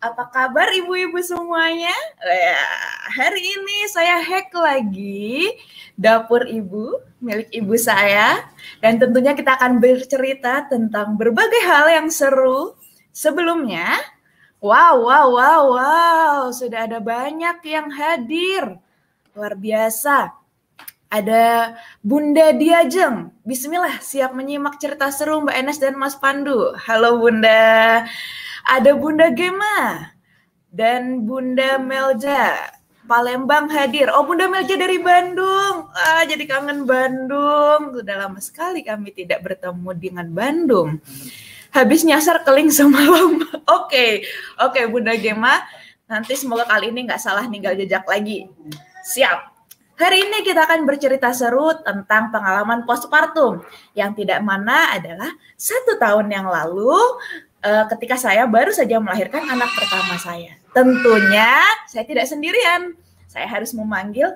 apa kabar ibu-ibu semuanya? Ya, hari ini saya hack lagi dapur ibu milik ibu saya dan tentunya kita akan bercerita tentang berbagai hal yang seru. Sebelumnya, Wow, wow, wow, wow, sudah ada banyak yang hadir. Luar biasa. Ada Bunda Diajeng. Bismillah, siap menyimak cerita seru Mbak Enes dan Mas Pandu. Halo Bunda. Ada Bunda Gema dan Bunda Melja. Palembang hadir. Oh, Bunda Melja dari Bandung. Ah, jadi kangen Bandung. Sudah lama sekali kami tidak bertemu dengan Bandung habis nyasar keling semalam. Oke, okay. oke okay, Bunda Gema. Nanti semoga kali ini nggak salah ninggal jejak lagi. Siap. Hari ini kita akan bercerita seru tentang pengalaman postpartum yang tidak mana adalah satu tahun yang lalu uh, ketika saya baru saja melahirkan anak pertama saya. Tentunya saya tidak sendirian. Saya harus memanggil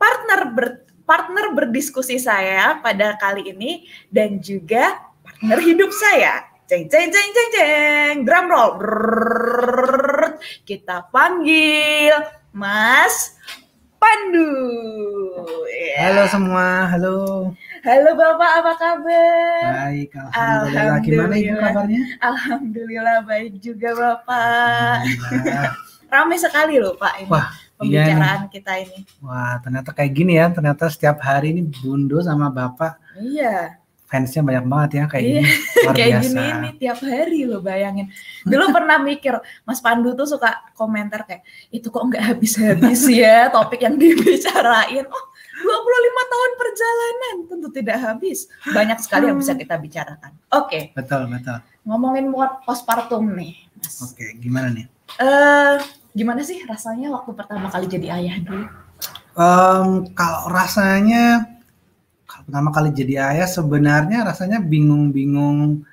partner ber, partner berdiskusi saya pada kali ini dan juga partner hidup saya. Ceng ceng ceng ceng ceng. Drum roll. Brrr, kita panggil Mas Pandu. Yeah. Halo semua, halo. Halo Bapak, apa kabar? Baik, alhamdulillah. alhamdulillah. Gimana Ibu kabarnya? Alhamdulillah baik juga Bapak. Ramai sekali loh Pak ini. Wah, pembicaraan iya kita ini. Wah, ternyata kayak gini ya. Ternyata setiap hari ini Bundu sama Bapak. Iya fansnya banyak banget ya kayak gini. Luar kayak biasa. gini ini tiap hari lo bayangin. Dulu pernah mikir Mas Pandu tuh suka komentar kayak itu kok nggak habis-habis ya topik yang dibicarain. Oh 25 tahun perjalanan tentu tidak habis. Banyak sekali yang bisa kita bicarakan. Oke. Okay. Betul betul. Ngomongin buat postpartum nih, Mas. Oke, okay, gimana nih? Eh, uh, gimana sih rasanya waktu pertama kali jadi ayah dulu? Um, kalau rasanya pertama kali jadi ayah sebenarnya rasanya bingung-bingung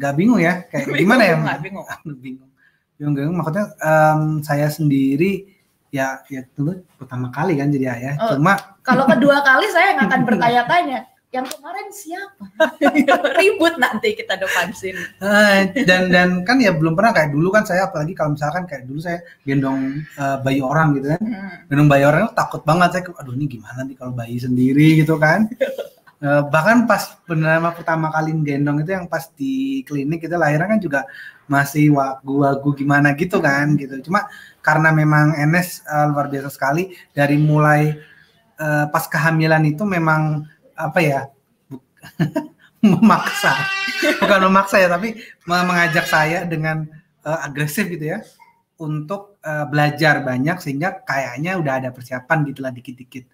nggak um, bingung ya kayak bingung, gimana ya bingung bingung bingung bingung maksudnya um, saya sendiri ya ya dulu pertama kali kan jadi ayah oh, cuma kalau kedua kali saya nggak akan bertanya-tanya yang kemarin siapa? Ribut nanti kita depan sini. Uh, dan dan kan ya belum pernah kayak dulu kan saya apalagi kalau misalkan kayak dulu saya gendong uh, bayi orang gitu kan. Hmm. Gendong bayi orang takut banget saya aduh ini gimana nih kalau bayi sendiri gitu kan. uh, bahkan pas penerima pertama kali gendong itu yang pas di klinik itu lahiran kan juga masih wagu-wagu gimana gitu kan gitu. Cuma karena memang NS uh, luar biasa sekali dari mulai uh, pas kehamilan itu memang apa ya memaksa. Bukan memaksa ya tapi mengajak saya dengan uh, agresif gitu ya untuk uh, belajar banyak sehingga kayaknya udah ada persiapan gitulah dikit-dikit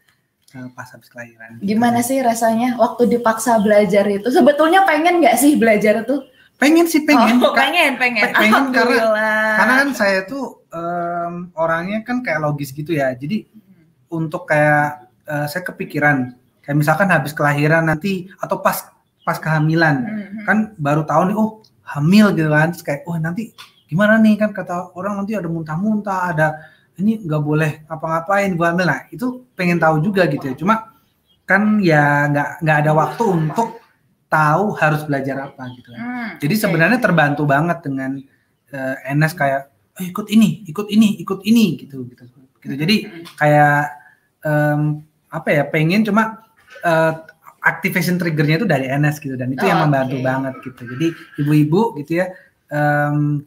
pas habis kelahiran. Gimana sih rasanya waktu dipaksa belajar itu? Sebetulnya pengen nggak sih belajar itu? Pengen sih pengen. Oh, pengen pengen. Pengen karena karena kan saya tuh um, orangnya kan kayak logis gitu ya. Jadi hmm. untuk kayak uh, saya kepikiran kayak misalkan habis kelahiran nanti atau pas pas kehamilan mm-hmm. kan baru tahu nih oh hamil gitu kan Terus kayak oh nanti gimana nih kan kata orang nanti ada muntah-muntah ada ini nggak boleh apa-ngapain buat hamil nah itu pengen tahu juga gitu ya cuma kan ya nggak nggak ada waktu untuk tahu harus belajar apa gitu kan. Hmm, Jadi okay. sebenarnya terbantu banget dengan uh, eh, NS kayak oh, ikut ini, ikut ini, ikut ini gitu gitu. gitu. Jadi hmm. kayak um, apa ya pengen cuma uh, activation triggernya itu dari NS gitu dan itu oh, yang membantu okay. banget gitu. Jadi ibu-ibu gitu ya um,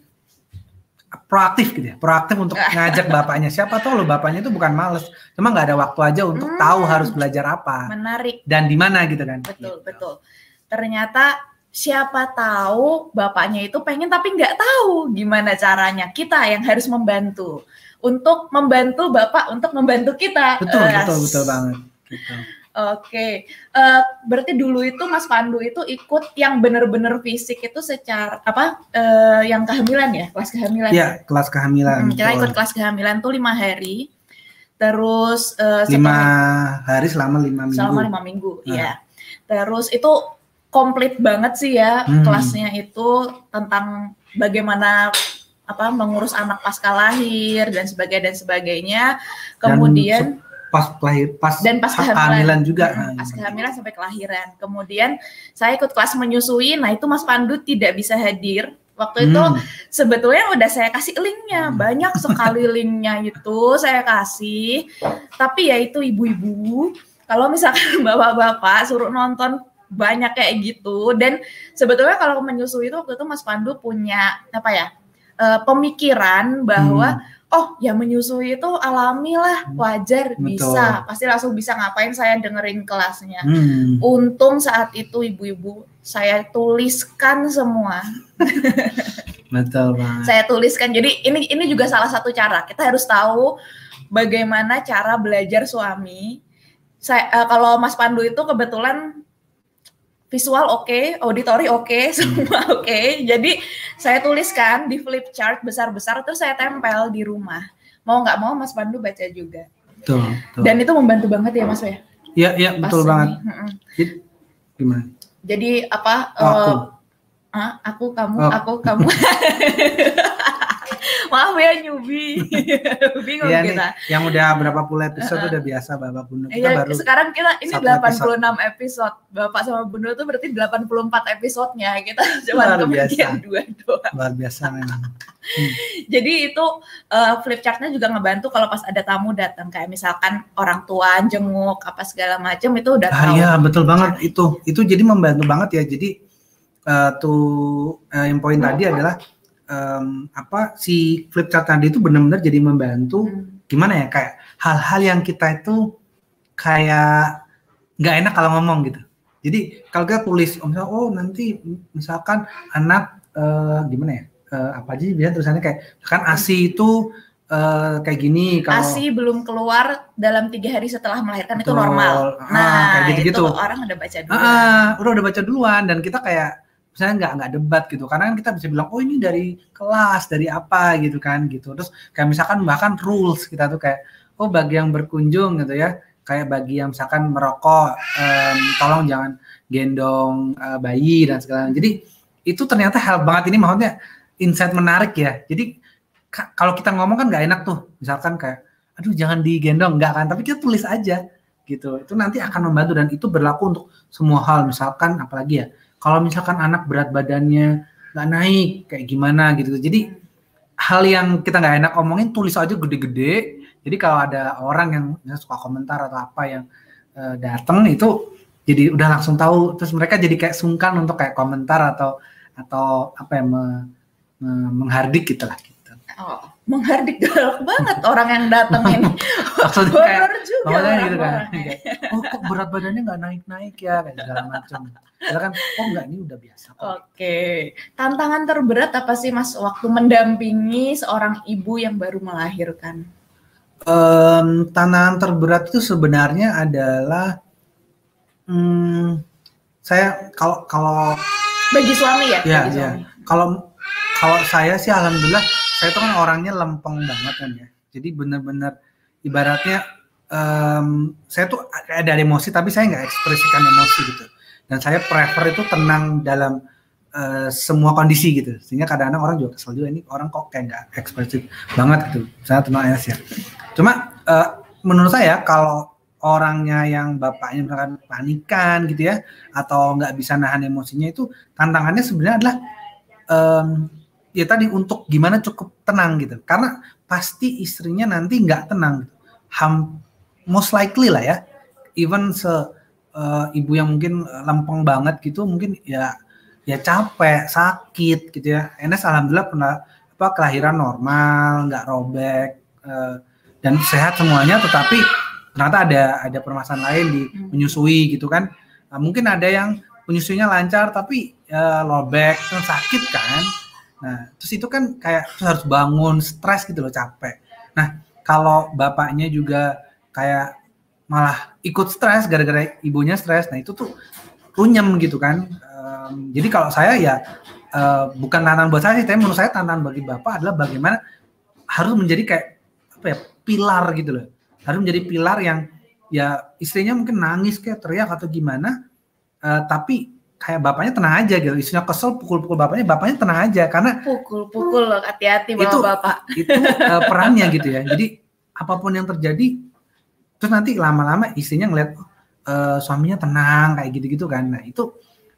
proaktif gitu ya, proaktif untuk ngajak bapaknya. Siapa tahu lo bapaknya itu bukan males, cuma nggak ada waktu aja untuk hmm, tahu harus belajar apa. Menarik. Dan di mana gitu kan. Betul gitu. betul. Ternyata siapa tahu bapaknya itu pengen tapi nggak tahu gimana caranya. Kita yang harus membantu untuk membantu bapak untuk membantu kita. Betul, uh, betul, betul banget. Gitu. Oke, okay. uh, berarti dulu itu Mas Pandu itu ikut yang benar-benar fisik itu secara apa? Uh, yang kehamilan ya, kelas kehamilan. Iya, ya? kelas kehamilan. Hmm, kita ikut kelas kehamilan tuh lima hari. Terus uh, lima hari selama lima minggu. Selama lima minggu, nah. ya. Terus itu komplit banget sih ya hmm. kelasnya itu tentang bagaimana apa mengurus anak pasca lahir dan sebagainya dan sebagainya. Kemudian dan pas lahir pas dan pas kehamilan. juga. Hmm, pas kehamilan sampai kelahiran. Kemudian saya ikut kelas menyusui nah itu Mas Pandu tidak bisa hadir. Waktu hmm. itu sebetulnya udah saya kasih linknya. Hmm. banyak sekali linknya itu saya kasih. Tapi ya itu ibu-ibu kalau misalkan bapak-bapak suruh nonton banyak kayak gitu. Dan sebetulnya kalau menyusui itu waktu itu Mas Pandu punya apa ya uh, pemikiran bahwa hmm oh ya menyusui itu alami lah wajar Betul. bisa pasti langsung bisa ngapain saya dengerin kelasnya hmm. untung saat itu ibu-ibu saya tuliskan semua Betul banget. Saya tuliskan. Jadi ini ini juga salah satu cara. Kita harus tahu bagaimana cara belajar suami. Saya uh, kalau Mas Pandu itu kebetulan visual oke, okay, auditori oke, okay, semua oke. Okay. Jadi saya tuliskan di flip chart besar-besar terus saya tempel di rumah. Mau nggak mau Mas Pandu baca juga. Betul, betul. Dan itu membantu banget ya Mas ya. Iya, iya betul banget. Gimana? Jadi apa? Oh, aku. Uh, aku kamu, oh. aku kamu. Maaf ya nyubi. Bingung iya kita. Nih, yang udah berapa puluh episode uh, udah biasa Bapak Bunda. Kita iya, baru sekarang kita ini 86 episode. episode. Bapak sama Bunda tuh berarti 84 episodenya. Kita cuma kemudian dua doang. Luar biasa memang. Hmm. Jadi itu uh, flip chartnya juga ngebantu kalau pas ada tamu datang kayak misalkan orang tua jenguk apa segala macam itu udah ah, tahu. Iya betul banget itu itu jadi membantu banget ya jadi uh, tuh uh, yang poin hmm. tadi adalah um, apa si flip chart tadi itu benar-benar jadi membantu hmm. gimana ya kayak hal-hal yang kita itu kayak nggak enak kalau ngomong gitu. Jadi kalau kita tulis, oh, misalnya, oh nanti misalkan anak uh, gimana ya, uh, apa aja biasanya tulisannya kayak kan ASI itu uh, kayak gini. Kalau ASI belum keluar dalam tiga hari setelah melahirkan betul. itu normal. Ah, nah, ah, kayak gitu-gitu. orang udah baca duluan. Ah, udah udah baca duluan dan kita kayak misalnya nggak nggak debat gitu. Karena kan kita bisa bilang oh ini dari kelas dari apa gitu kan gitu. Terus kayak misalkan bahkan rules kita tuh kayak oh bagi yang berkunjung gitu ya. Kayak bagi yang misalkan merokok um, tolong jangan gendong uh, bayi dan segala jadi itu ternyata hal banget. Ini maksudnya insight menarik ya. Jadi kalau kita ngomong kan nggak enak tuh. Misalkan kayak aduh jangan digendong. Nggak kan tapi kita tulis aja gitu. Itu nanti akan membantu dan itu berlaku untuk semua hal. Misalkan apalagi ya kalau misalkan anak berat badannya nggak naik kayak gimana gitu. Jadi hal yang kita nggak enak omongin tulis aja gede-gede. Jadi kalau ada orang yang suka komentar atau apa yang uh, datang itu jadi udah langsung tahu. Terus mereka jadi kayak sungkan untuk kayak komentar atau atau apa ya me, me, menghardik gitu lah gitu. Oh, menghardik galak banget orang yang datang ini. Maksudnya kayak, juga gitu kan. Oh kok berat badannya nggak naik-naik ya kayak segala macam. Kan, oh enggak ini udah biasa. Oke, okay. tantangan terberat apa sih mas waktu mendampingi seorang ibu yang baru melahirkan? Um, tantangan terberat itu sebenarnya adalah, hmm, saya kalau kalau bagi suami ya? Ya, ya. Kalau kalau saya sih alhamdulillah saya itu kan orangnya lempeng banget kan ya. Jadi benar-benar ibaratnya um, saya tuh ada emosi tapi saya nggak ekspresikan emosi gitu. Dan saya prefer itu tenang dalam uh, semua kondisi gitu. Sehingga kadang-kadang orang juga kesel juga ini orang kok kayak nggak ekspresif banget gitu. Saya tenang ya. Cuma uh, menurut saya kalau orangnya yang bapaknya misalkan panikan gitu ya atau nggak bisa nahan emosinya itu tantangannya sebenarnya adalah um, ya tadi untuk gimana cukup tenang gitu. Karena pasti istrinya nanti nggak tenang gitu. Ham, most likely lah ya. Even se uh, ibu yang mungkin lempeng banget gitu mungkin ya ya capek sakit gitu ya. Enes alhamdulillah pernah apa kelahiran normal nggak robek uh, dan sehat semuanya tetapi ternyata ada ada permasalahan lain di hmm. menyusui gitu kan. Nah, mungkin ada yang penyusuinya lancar tapi uh, kan sakit kan nah terus itu kan kayak terus harus bangun stres gitu loh capek. Nah kalau bapaknya juga kayak malah ikut stres gara-gara ibunya stres nah itu tuh runyem gitu kan. Um, jadi kalau saya ya uh, bukan tantangan buat saya sih tapi menurut saya tantangan bagi bapak adalah bagaimana harus menjadi kayak apa ya pilar gitu loh. Harus menjadi pilar yang ya istrinya mungkin nangis kayak teriak atau gimana uh, tapi kayak bapaknya tenang aja gitu. Istrinya kesel pukul-pukul bapaknya bapaknya tenang aja. Karena pukul-pukul loh hati-hati itu bapak. itu uh, perannya gitu ya. Jadi apa pun yang terjadi terus nanti lama-lama istrinya ngeliat uh, suaminya tenang kayak gitu-gitu kan. Nah itu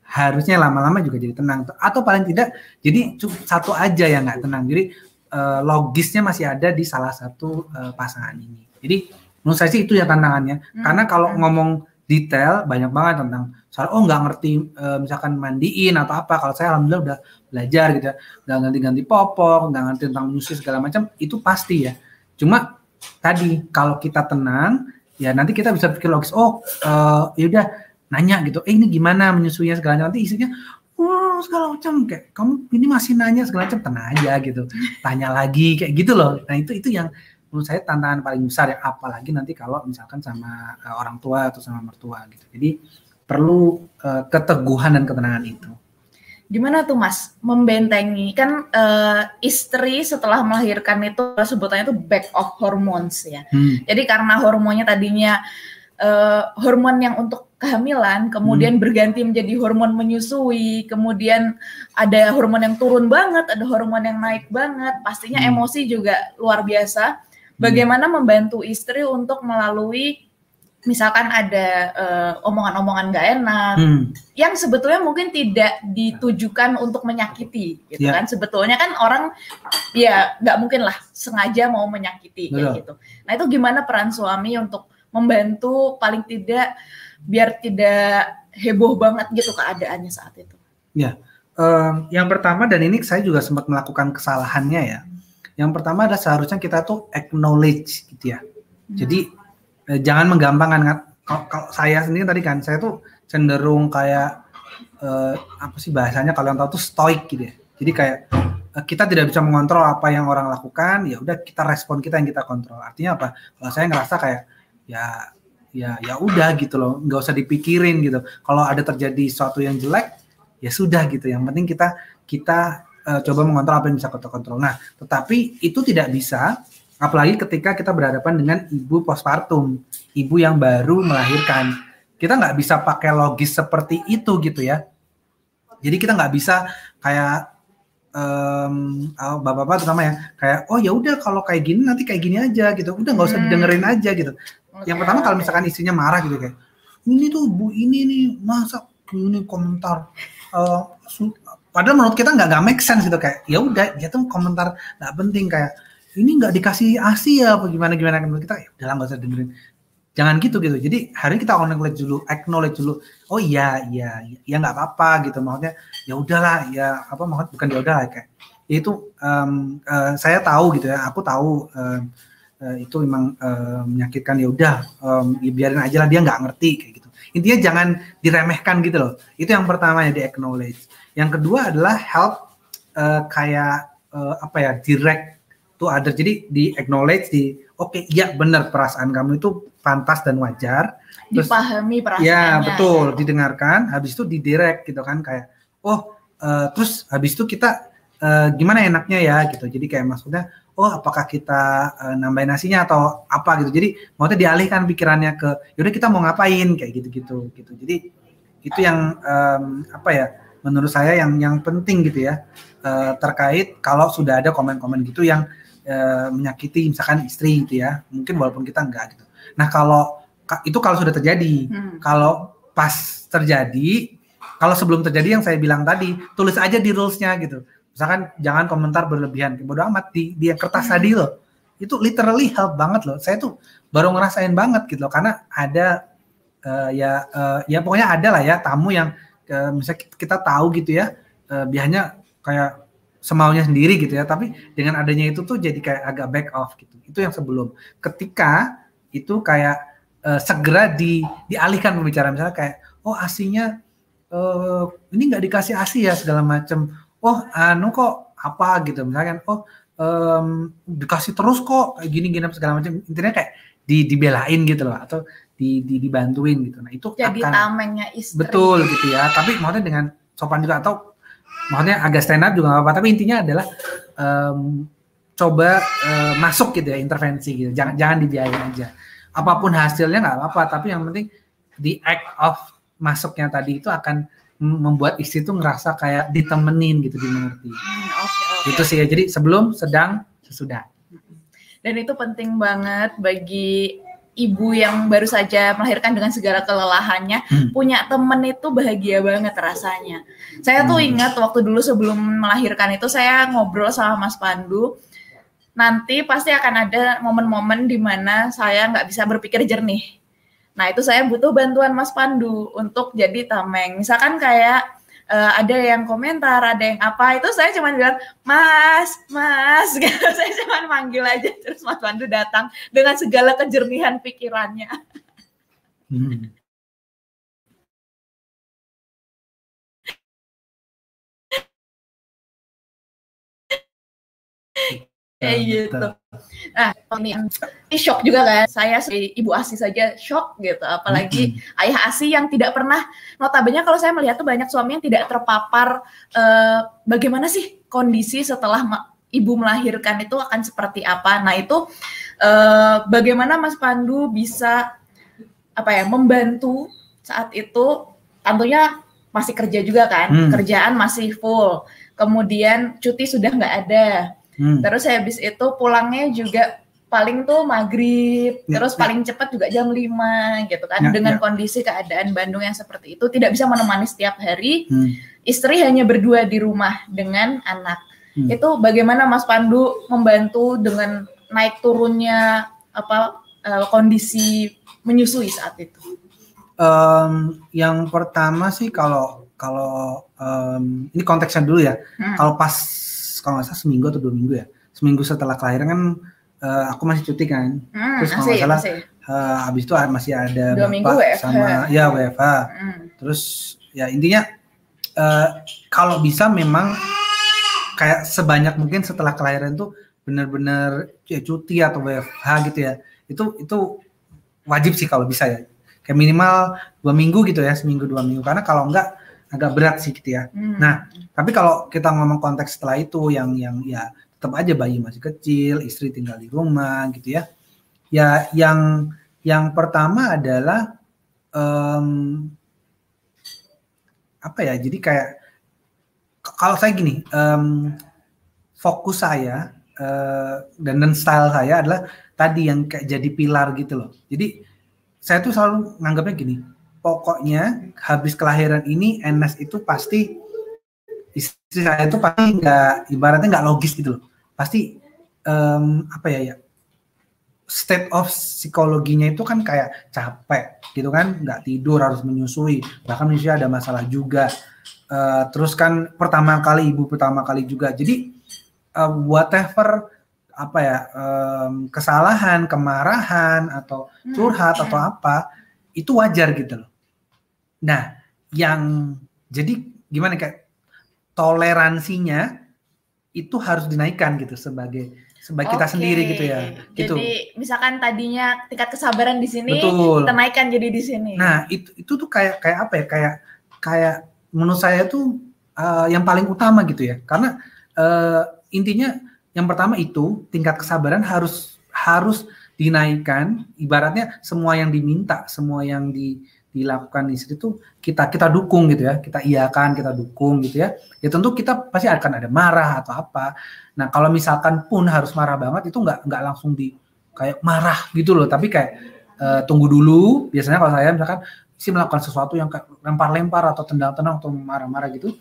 harusnya lama-lama juga jadi tenang. Atau paling tidak jadi satu aja yang nggak tenang. Jadi uh, logisnya masih ada di salah satu uh, pasangan ini. Jadi menurut saya sih itu ya tantangannya. Hmm. karena kalau hmm. ngomong detail banyak banget tentang soal oh nggak ngerti uh, misalkan mandiin atau apa kalau saya alhamdulillah udah belajar gitu ya. Nggak ganti-ganti popok nggak ngerti tentang menyusui segala macam itu pasti ya. Cuma tadi kalau kita tenang ya nanti kita bisa pikir logis oh uh, ya udah nanya gitu. Eh ini gimana menyusuinya segala macam? Nanti isinya wah segala macam. Kayak kamu ini masih nanya segala macam? Tenang aja gitu. Tanya lagi kayak gitu loh. Nah itu itu yang menurut saya tantangan paling besar ya. Apalagi nanti kalau misalkan sama uh, orang tua atau sama mertua gitu. Jadi perlu uh, keteguhan dan ketenangan itu gimana tuh mas membentengi kan uh, istri setelah melahirkan itu sebutannya itu back of hormones ya hmm. jadi karena hormonnya tadinya uh, hormon yang untuk kehamilan kemudian hmm. berganti menjadi hormon menyusui kemudian ada hormon yang turun banget ada hormon yang naik banget pastinya hmm. emosi juga luar biasa hmm. bagaimana hmm. membantu istri untuk melalui misalkan ada uh, omongan-omongan gak enak hmm. yang sebetulnya mungkin tidak ditujukan untuk menyakiti gitu yeah. kan sebetulnya kan orang ya nggak mungkin lah sengaja mau menyakiti kayak gitu nah itu gimana peran suami untuk membantu paling tidak biar tidak heboh banget gitu keadaannya saat itu ya um, yang pertama dan ini saya juga sempat melakukan kesalahannya ya yang pertama adalah seharusnya kita tuh acknowledge gitu ya hmm. jadi eh, jangan menggampangkan kan kalau, saya sendiri tadi kan saya tuh cenderung kayak eh, apa sih bahasanya kalau yang tahu tuh stoik gitu ya. Jadi kayak eh, kita tidak bisa mengontrol apa yang orang lakukan ya udah kita respon kita yang kita kontrol. Artinya apa? Kalau saya ngerasa kayak ya ya ya udah gitu loh nggak usah dipikirin gitu. Kalau ada terjadi sesuatu yang jelek ya sudah gitu. Yang penting kita kita uh, coba mengontrol apa yang bisa kita kontrol. Nah tetapi itu tidak bisa Apalagi ketika kita berhadapan dengan ibu postpartum, ibu yang baru melahirkan. Kita nggak bisa pakai logis seperti itu gitu ya. Jadi kita nggak bisa kayak um, bapak-bapak terutama ya kayak oh ya udah kalau kayak gini nanti kayak gini aja gitu udah nggak usah hmm. didengerin aja gitu okay, yang pertama kalau misalkan istrinya marah gitu kayak ini tuh bu ini nih masa ini komentar uh, padahal menurut kita nggak nggak make sense gitu kayak ya udah dia tuh komentar nggak penting kayak ini nggak dikasih asi ya apa gimana gimana? Kan kita ya udah nggak dengerin. Jangan gitu gitu. Jadi hari kita acknowledge dulu acknowledge dulu oh iya iya ya nggak apa-apa gitu. Maksudnya ya udahlah ya apa maksud bukan ya udahlah kayak. Ya itu um, uh, saya tahu gitu ya aku tahu um, uh, itu memang uh, menyakitkan ya udah um, ya biarin aja lah dia nggak ngerti kayak gitu. Intinya jangan diremehkan gitu loh. Itu yang pertama ya di acknowledge. Yang kedua adalah help uh, kayak uh, apa ya direct tuh ada jadi di acknowledge di oke okay, iya benar perasaan kamu itu pantas dan wajar. Terus, dipahami perasaannya. Ya betul ya. didengarkan habis itu didirect gitu kan kayak oh uh, terus habis itu kita uh, gimana enaknya ya? Gitu. Jadi kayak maksudnya oh apakah kita uh, nambahin nasinya atau apa? Gitu. Jadi maksudnya dialihkan pikirannya ke yaudah kita mau ngapain? Kayak gitu gitu. Gitu jadi itu yang um, apa ya menurut saya yang yang penting gitu ya uh, terkait kalau sudah ada komen-komen gitu yang e, menyakiti misalkan istri gitu ya. Mungkin walaupun kita enggak gitu. Nah kalau itu kalau sudah terjadi. Hmm. kalau pas terjadi kalau sebelum terjadi yang saya bilang tadi tulis aja di rulesnya gitu. Misalkan jangan komentar berlebihan bodo amat di di kertas hmm. tadi loh. Itu literally help banget loh. Saya tuh baru ngerasain banget gitu loh karena ada uh, ya uh, ya pokoknya ada lah ya tamu yang uh, misalnya kita tahu gitu ya uh, biasanya kayak semaunya sendiri gitu ya tapi dengan adanya itu tuh jadi kayak agak back off gitu. Itu yang sebelum. Ketika itu kayak uh, segera di dialihkan pembicaraan. Misalnya kayak oh asinya uh, ini nggak dikasih asi ya segala macam oh anu kok apa? gitu. Misalkan oh um, dikasih terus kok kayak gini gini segala macam intinya kayak di dibelain gitu loh atau di, di dibantuin gitu. Nah itu jadi akan, tamengnya istri. Betul gitu ya. Tapi maksudnya dengan sopan juga atau maksudnya agak stand up juga gak apa-apa tapi intinya adalah um, coba uh, masuk gitu ya intervensi gitu. Jangan jangan dibiayain aja. Apa pun hasilnya nggak apa-apa tapi yang penting the act of masuknya tadi itu akan membuat istri itu ngerasa kayak ditemenin gitu dimengerti. Hmm, okay, okay. itu sih ya jadi sebelum sedang sesudah. Dan itu penting banget bagi ibu yang baru saja melahirkan dengan segala kelelahannya hmm. punya temen itu bahagia banget rasanya. Saya tuh hmm. ingat waktu dulu sebelum melahirkan itu saya ngobrol sama Mas Pandu. Nanti pasti akan ada momen-momen di mana saya nggak bisa berpikir jernih. Nah itu saya butuh bantuan Mas Pandu untuk jadi tameng. Misalkan kayak uh, ada yang komentar, ada yang apa, itu saya cuma bilang, Mas, Mas, gitu. saya cuma manggil aja, terus Mas Pandu datang dengan segala kejernihan pikirannya. Hmm. kayak gitu. Nah, ini shock juga kan. Saya sebagai ibu asi saja shock gitu. Apalagi hmm. ayah asi yang tidak pernah, notabene kalau saya melihat tuh banyak suami yang tidak terpapar uh, bagaimana sih kondisi setelah ibu melahirkan itu akan seperti apa. Nah itu uh, bagaimana Mas Pandu bisa apa ya membantu saat itu tentunya masih kerja juga kan, hmm. kerjaan masih full, kemudian cuti sudah nggak ada Hmm. Terus habis itu pulangnya juga paling tuh maghrib, ya, terus ya. paling cepat juga jam 5 gitu kan. Ya, Dengan ya. kondisi keadaan Bandung yang seperti itu tidak bisa menemani setiap hari. Hmm. Istri hanya berdua di rumah dengan anak. Hmm. Itu bagaimana Mas Pandu membantu dengan naik turunnya apa uh, kondisi menyusui saat itu? Um, yang pertama sih kalau kalau um, ini konteksnya dulu ya. Hmm. Kalau pas kalau nggak salah seminggu atau dua minggu ya. Seminggu setelah kelahiran kan uh, aku masih cuti kan. Hmm, terus kalau nggak salah uh, habis itu masih ada dua bapak WFH. sama ya WFH hmm. terus ya intinya uh, kalau bisa memang kayak sebanyak mungkin setelah kelahiran itu benar-benar ya cuti atau WFH gitu ya. Itu itu wajib sih kalau bisa ya. Kayak minimal dua minggu gitu ya seminggu dua minggu. Karena kalau enggak agak berat sih gitu ya. Hmm. Nah, tapi kalau kita ngomong konteks setelah itu yang yang ya tetap aja bayi masih kecil, istri tinggal di rumah gitu ya. Ya yang yang pertama adalah um, apa ya? Jadi kayak kalau saya gini, um, fokus saya uh, dan dan style saya adalah tadi yang kayak jadi pilar gitu loh. Jadi saya tuh selalu nganggapnya gini, pokoknya habis kelahiran ini NS itu pasti istri saya itu pasti nggak ibaratnya nggak logis gitu loh. Pasti um, apa ya ya state of psikologinya itu kan kayak capek gitu kan nggak tidur harus menyusui. Bahkan misalnya ada masalah juga. Uh, terus kan pertama kali ibu pertama kali juga. Jadi uh, whatever apa ya um, kesalahan kemarahan atau curhat hmm. atau apa itu wajar gitu loh Nah, yang jadi gimana kayak toleransinya itu harus dinaikkan gitu sebagai sebagai okay. kita sendiri gitu ya. Gitu. Jadi misalkan tadinya tingkat kesabaran di sini Betul. kita naikkan jadi di sini. Nah, itu itu tuh kayak kayak apa ya? Kayak kayak menurut saya tuh uh, yang paling utama gitu ya. Karena uh, intinya yang pertama itu tingkat kesabaran harus harus dinaikkan ibaratnya semua yang diminta, semua yang di dilakukan istri itu kita kita dukung gitu ya. Kita iakan kita dukung gitu ya. Ya tentu kita pasti akan ada marah atau apa. Nah kalau misalkan pun harus marah banget itu nggak nggak langsung di kayak marah gitu loh. Tapi kayak uh, tunggu dulu. Biasanya kalau saya misalkan si melakukan sesuatu yang lempar-lempar atau tendang-tendang atau marah-marah gitu.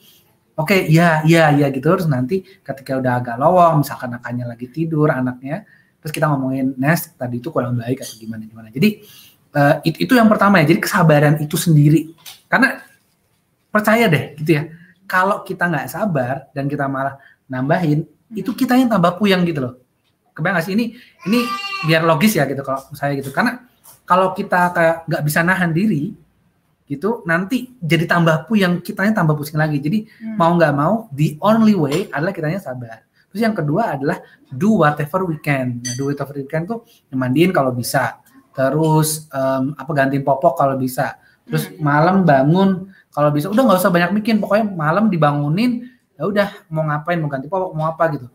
Oke okay, iya iya iya gitu. Terus nanti ketika udah agak lowong misalkan anaknya lagi tidur anaknya terus kita ngomongin Nes tadi itu kurang baik atau gimana gimana. Jadi uh, itu, itu yang pertama ya. Jadi kesabaran itu sendiri. Karena percaya deh gitu ya. Kalau kita nggak sabar dan kita malah nambahin, itu kita yang tambah puyeng gitu loh. Kebayang gak sih ini ini biar logis ya gitu kalau saya gitu. Karena kalau kita kayak nggak bisa nahan diri, gitu nanti jadi tambah puyeng kitanya tambah pusing lagi jadi hmm. mau nggak mau the only way adalah kitanya sabar terus yang kedua adalah do whatever we can nah, do whatever we can tuh mandiin kalau bisa terus um, apa gantiin popok kalau bisa. Terus hmm. malam bangun kalau bisa udah nggak usah banyak bikin pokoknya malam dibangunin ya udah mau ngapain mau ganti popok mau apa gitu.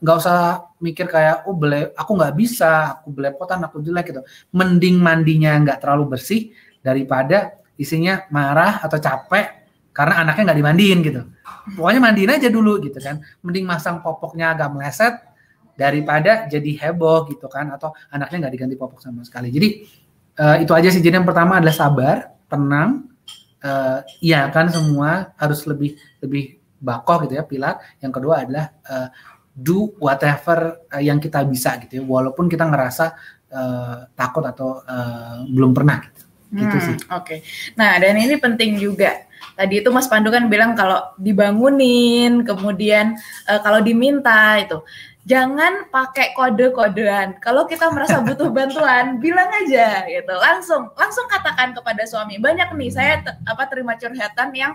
Nggak usah mikir kayak oh bele aku nggak bisa aku belepotan aku jelek gitu. Mending mandinya nggak terlalu bersih daripada isinya marah atau capek karena anaknya nggak dimandiin gitu. Pokoknya mandiin aja dulu gitu kan. Mending masang popoknya agak meleset daripada jadi heboh gitu kan atau anaknya nggak diganti popok sama sekali jadi uh, itu aja sih jadi yang pertama adalah sabar tenang uh, iya kan semua harus lebih lebih bakoh gitu ya pilar yang kedua adalah uh, do whatever uh, yang kita bisa gitu ya walaupun kita ngerasa uh, takut atau uh, belum pernah gitu. gitu hmm, Oke. Okay. Nah, dan ini penting juga. Tadi itu Mas Pandu kan bilang kalau dibangunin, kemudian uh, kalau diminta itu jangan pakai kode-kodean. Kalau kita merasa butuh bantuan, bilang aja gitu. Langsung langsung katakan kepada suami. Banyak nih saya apa terima curhatan yang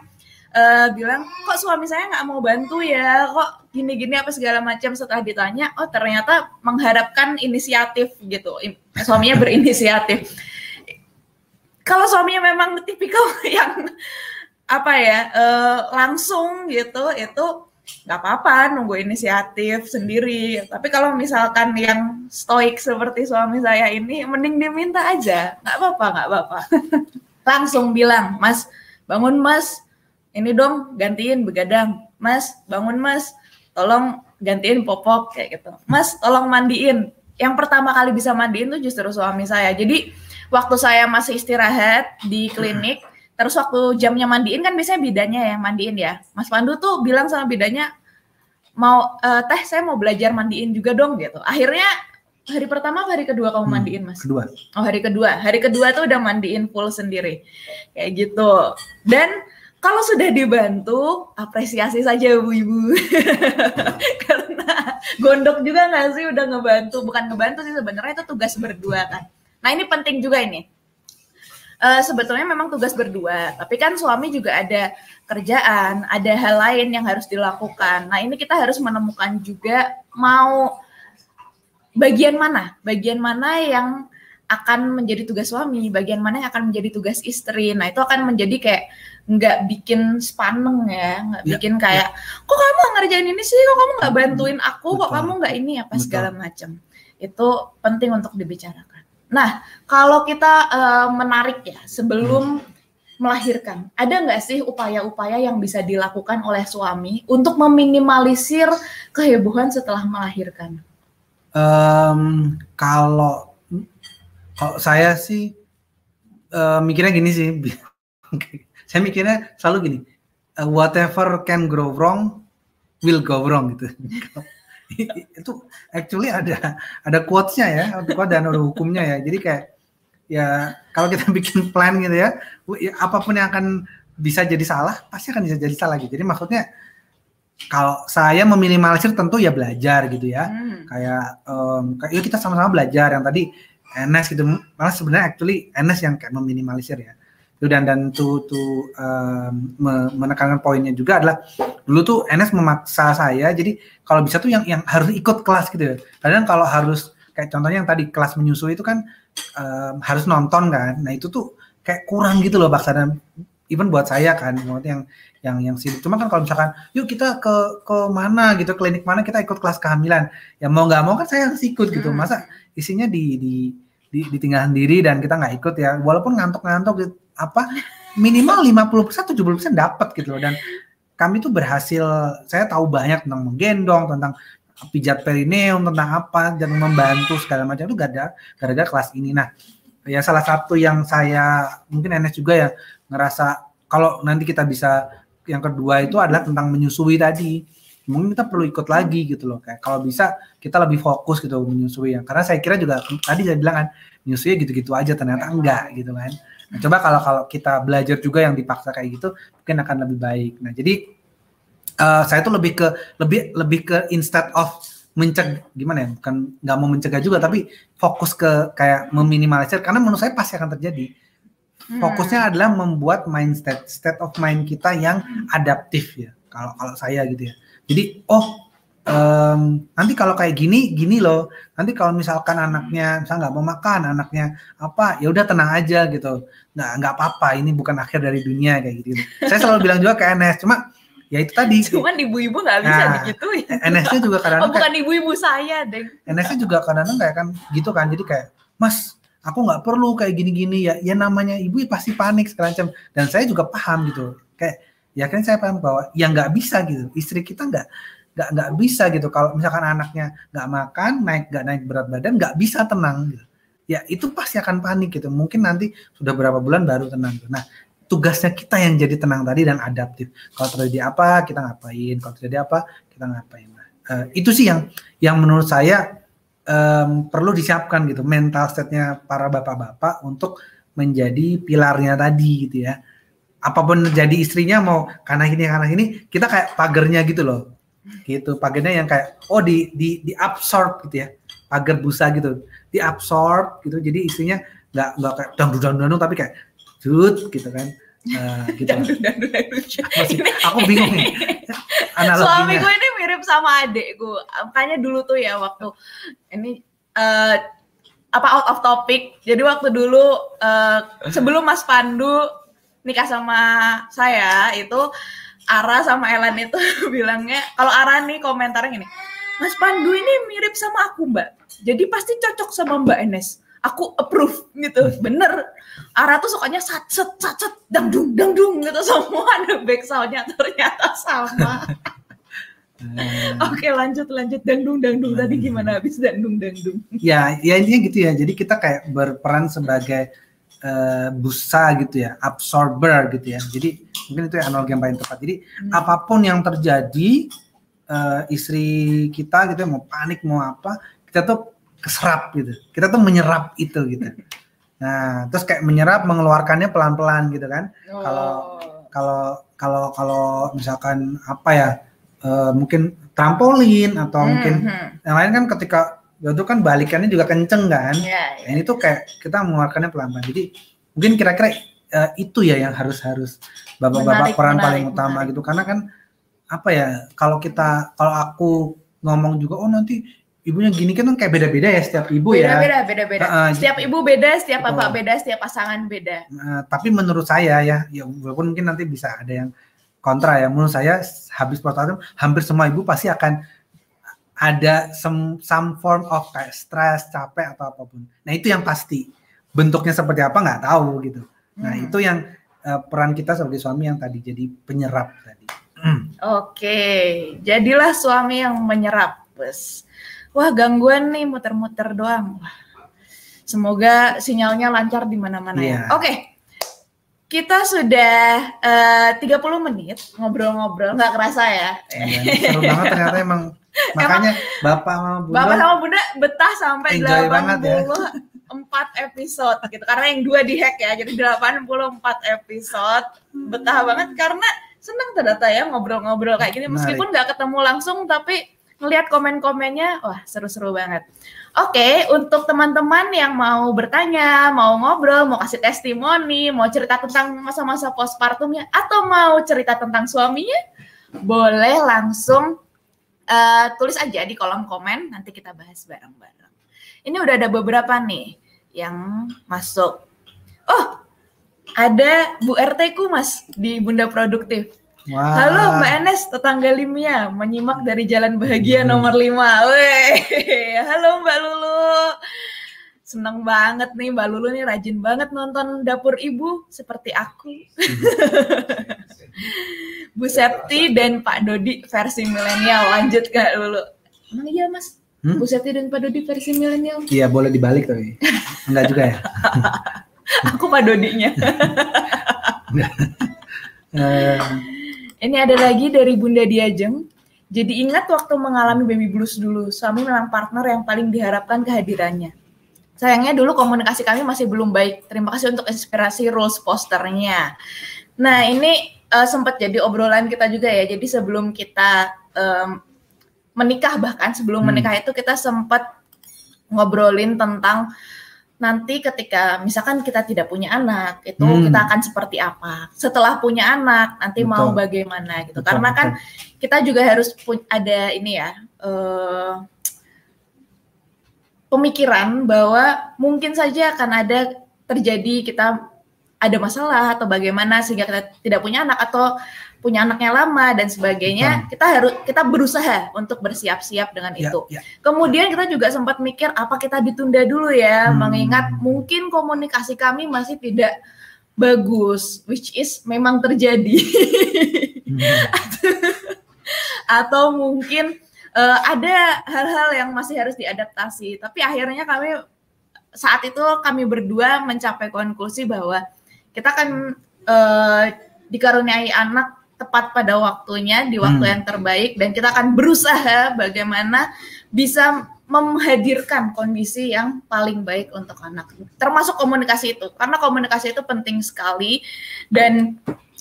uh, bilang kok suami saya nggak mau bantu ya kok gini-gini apa segala macam setelah ditanya oh ternyata mengharapkan inisiatif gitu suaminya berinisiatif kalau suaminya memang tipikal yang apa ya uh, langsung gitu itu nggak apa-apa nunggu inisiatif sendiri. Tapi kalau misalkan yang stoik seperti suami saya ini mending diminta aja. Nggak apa-apa nggak apa-apa. Langsung bilang mas bangun mas. Ini dong gantiin begadang. Mas bangun mas. Tolong gantiin popok kayak gitu. Mas tolong mandiin. Yang pertama kali bisa mandiin tuh justru suami saya. Jadi waktu saya masih istirahat di klinik terus waktu jamnya mandiin kan biasanya bidanya yang mandiin ya mas Pandu tuh bilang sama bidanya mau e, teh saya mau belajar mandiin juga dong gitu akhirnya hari pertama hari kedua kamu hmm, mandiin mas kedua oh hari kedua hari kedua tuh udah mandiin full sendiri kayak gitu dan kalau sudah dibantu, apresiasi saja ibu-ibu. Karena gondok juga nggak sih udah ngebantu. Bukan ngebantu sih sebenarnya itu tugas berdua kan. Nah ini penting juga ini. Uh, sebetulnya memang tugas berdua, tapi kan suami juga ada kerjaan, ada hal lain yang harus dilakukan. Nah ini kita harus menemukan juga mau bagian mana, bagian mana yang akan menjadi tugas suami, bagian mana yang akan menjadi tugas istri. Nah, itu akan menjadi kayak nggak bikin spaneng ya, nggak ya, bikin kayak ya. kok kamu ngerjain ini sih, kok kamu nggak bantuin aku, Betul. kok kamu nggak ini apa Betul. segala macam. Itu penting untuk dibicarakan. Nah, kalau kita uh, menarik ya sebelum hmm. melahirkan, ada nggak sih upaya-upaya yang bisa dilakukan oleh suami untuk meminimalisir kehebohan setelah melahirkan? Um, kalau kalau saya sih uh, mikirnya gini sih. saya mikirnya selalu gini. Uh, whatever can go wrong will go wrong gitu. itu actually ada ada quotes-nya ya, dan ada hukumnya ya. Jadi kayak ya kalau kita bikin plan gitu ya, ya, apa pun yang akan bisa jadi salah, pasti akan bisa jadi salah gitu. Jadi maksudnya kalau saya meminimalisir tentu ya belajar gitu ya. Hmm. Kayak um, kayak yuk kita sama-sama belajar yang tadi NS gitu malah sebenarnya actually NS yang kayak meminimalisir ya dan dan tuh tuh um, menekankan poinnya juga adalah dulu tuh NS memaksa saya jadi kalau bisa tuh yang yang harus ikut kelas gitu ya. Kadang kalau harus kayak contohnya yang tadi kelas menyusui itu kan um, harus nonton kan. Nah itu tuh kayak kurang gitu loh baksa dan even buat saya kan yang yang yang sibuk. Cuma kan kalau misalkan yuk kita ke ke mana gitu klinik mana kita ikut kelas kehamilan. Ya mau nggak mau kan saya harus ikut gitu. Hmm. masa isinya di di, di ditinggal sendiri dan kita nggak ikut ya walaupun ngantuk-ngantuk gitu, apa minimal 50% 70% dapat gitu loh. Dan kami tuh berhasil saya tahu banyak tentang menggendong tentang pijat perineum tentang apa dan membantu segala macam itu gara gara kelas ini. Nah ya salah satu yang saya mungkin NS juga ya ngerasa kalau nanti kita bisa yang kedua itu adalah tentang menyusui tadi. Mungkin kita perlu ikut lagi gitu loh kayak kalau bisa kita lebih fokus gitu menyusui yang karena saya kira juga tadi saya bilang kan menyusui gitu-gitu aja ternyata enggak gitu kan nah, coba kalau kalau kita belajar juga yang dipaksa kayak gitu mungkin akan lebih baik nah jadi uh, saya tuh lebih ke lebih lebih ke instead of mencegah gimana ya bukan nggak mau mencegah juga tapi fokus ke kayak meminimalisir karena menurut saya pasti akan terjadi Hmm. Fokusnya adalah membuat mindset state of mind kita yang adaptif ya. Kalau kalau saya gitu ya. Jadi oh um, nanti kalau kayak gini gini loh. Nanti kalau misalkan anaknya misal nggak mau makan anaknya apa ya udah tenang aja gitu. Nggak nggak apa-apa ini bukan akhir dari dunia kayak gitu. Saya selalu bilang juga ke NS cuma ya itu tadi. Cuman ibu-ibu nggak bisa nah, digituin. NS juga kadang oh, bukan ibu-ibu saya deh NS juga kadang-kadang kayak kan gitu kan. Jadi kayak mas aku nggak perlu kayak gini-gini ya ya namanya ibu ya pasti panik segala macam. Dan saya juga paham gitu. Kayak ya kan saya paham bahwa ya nggak bisa gitu. Istri kita nggak nggak nggak bisa gitu. Kalau misalkan anaknya nggak makan naik nggak naik berat badan nggak bisa tenang gitu. Ya itu pasti akan panik gitu. Mungkin nanti sudah berapa bulan baru tenang gitu. nah tugasnya kita yang jadi tenang tadi dan adaptif. Kalau terjadi apa kita ngapain? Kalau terjadi apa kita ngapain? Nah, uh, itu sih yang yang menurut saya um, perlu disiapkan gitu. Mental state-nya para bapak-bapak untuk menjadi pilarnya tadi gitu ya. Apa pun jadi istrinya mau karena ini karena ini kita kayak pagernya gitu loh gitu. Pagernya yang kayak oh di di di absorb gitu ya. Pagar busa gitu. Di absorb gitu. Jadi istrinya nggak nggak kayak dangdut dangdut tapi kayak jut gitu kan. Uh, gitu. Masih, aku bingung nih. Suami gue ini mirip sama adekku makanya dulu tuh ya waktu ini uh, apa out of topic. Jadi waktu dulu uh, sebelum Mas Pandu nikah sama saya itu Ara sama Elan itu bilangnya kalau Ara nih komentarnya gini Mas Pandu ini mirip sama aku mbak. Jadi pasti cocok sama mbak Enes. Aku approve gitu. Bener. Ara tuh sukanya sat set sat set dang dung dang dung gitu. Semua ada back soundnya ternyata sama. Oke lanjut lanjut. Dangdung dangdung tadi gimana habis dangdung dangdung? Ya ya intinya gitu ya. Jadi kita kayak berperan sebagai uh, busa gitu ya, absorber gitu ya. Jadi mungkin itu analogi yang paling tepat. Jadi hmm. apa pun yang terjadi uh, istri kita gitu ya, mau panik mau apa, kita tuh keserap gitu. Kita tuh menyerap itu gitu. Nah, terus kayak menyerap mengeluarkannya pelan-pelan gitu kan. Kalau oh. kalau kalau kalau misalkan apa ya uh, mungkin trampolin atau hmm, mungkin hmm. yang lain kan ketika Ya, itu kan balikannya juga kenceng kan. Ya, ya. Ini tuh kayak kita mengeluarkannya pelan-pelan. Jadi mungkin kira-kira uh, itu ya yang harus harus bapak-bapak peran menarik, paling utama menarik. gitu. Karena kan apa ya kalau kita kalau aku ngomong juga oh nanti ibunya gini kan kayak beda-beda ya setiap ibu beda, ya. Beda beda beda. Uh, setiap ibu beda, setiap bapak beda, setiap pasangan beda. Uh, tapi menurut saya ya, ya walaupun mungkin nanti bisa ada yang kontra ya. Menurut saya habis postpartum hampir semua ibu pasti akan ada some, some form of kayak stres, capek atau apa pun. Nah itu yang pasti. Bentuknya seperti apa nggak tahu gitu. Nah hmm. itu yang uh, peran kita sebagai suami yang tadi jadi penyerap tadi. Oke, jadilah suami yang menyerap, bos. Wah gangguan nih muter-muter doang. Semoga sinyalnya lancar di mana-mana yeah. ya. Iya. Oke, kita sudah eh, uh, 30 menit ngobrol-ngobrol, nggak kerasa ya. Iya, seru banget ternyata emang Makanya Emang, Bapak sama Bunda Bapak sama Bunda betah sampai delapan puluh empat episode gitu. Karena yang dua di hack ya. Jadi 84 episode. Betah banget karena senang ternyata ya ngobrol-ngobrol kayak gini meskipun nggak ketemu langsung tapi ngelihat komen-komennya wah seru-seru banget. Oke, untuk teman-teman yang mau bertanya, mau ngobrol, mau kasih testimoni, mau cerita tentang masa-masa postpartumnya atau mau cerita tentang suaminya, boleh langsung uh, tulis aja di kolom komen nanti kita bahas bareng-bareng. Ini udah ada beberapa nih yang masuk. Oh, ada Bu RT ku Mas di Bunda Produktif. Wow. Halo Mbak Enes, tetangga Limia, menyimak dari Jalan Bahagia hmm. nomor 5. Weh, halo Mbak Lulu. Seneng banget nih Mbak Lulu nih rajin banget nonton Dapur Ibu seperti aku. Bu Septi dan Pak Dodi versi milenial. Lanjut Kak Lulu. Emang iya Mas? Hmm? Septi dan Pak Dodi versi milenial? Iya boleh dibalik tapi. Enggak juga ya? Aku Pak Dodinya. Ini ada lagi dari Bunda Diajeng. Jadi ingat waktu mengalami baby blues dulu, suami memang partner yang paling diharapkan kehadirannya. Sayangnya dulu komunikasi kami masih belum baik. Terima kasih untuk inspirasi rules posternya. Nah ini uh, sempat jadi obrolan kita juga ya. Jadi sebelum kita um, menikah bahkan sebelum hmm. menikah itu kita sempat ngobrolin tentang nanti ketika misalkan kita tidak punya anak itu hmm. kita akan seperti apa setelah punya anak nanti betul. mau bagaimana gitu betul, karena kan kita juga harus ada ini ya uh, pemikiran bahwa mungkin saja akan ada terjadi kita ada masalah atau bagaimana sehingga kita tidak punya anak atau punya anaknya lama dan sebagainya, hmm. kita harus kita berusaha untuk bersiap-siap dengan ya, itu. Ya. Kemudian kita juga sempat mikir apa kita ditunda dulu ya, hmm. mengingat mungkin komunikasi kami masih tidak bagus, which is memang terjadi. Hmm. atau, mungkin uh, ada hal-hal yang masih harus diadaptasi, tapi akhirnya kami saat itu kami berdua mencapai konklusi bahwa kita kan uh, dikaruniai anak tepat pada waktunya di waktu hmm. yang terbaik. Dan kita akan berusaha bagaimana bisa menghadirkan kondisi yang paling baik untuk anak. Termasuk komunikasi itu. Karena komunikasi itu penting sekali. Dan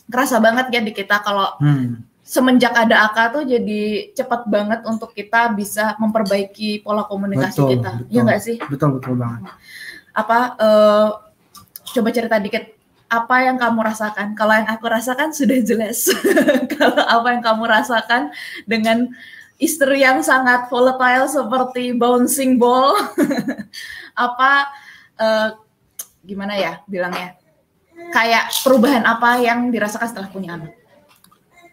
kerasa banget ya di kita kalau hmm. semenjak ada AK tuh jadi cepat banget untuk kita bisa memperbaiki pola komunikasi betul, kita. Betul, ya nggak sih? Betul betul banget. Apa uh, coba cerita dikit apa yang kamu rasakan. Kalau yang aku rasakan sudah jelas. Kalau apa yang kamu rasakan dengan istri yang sangat volatile seperti bouncing ball, apa uh, gimana ya bilangnya? Kayak perubahan apa yang dirasakan setelah punya anak?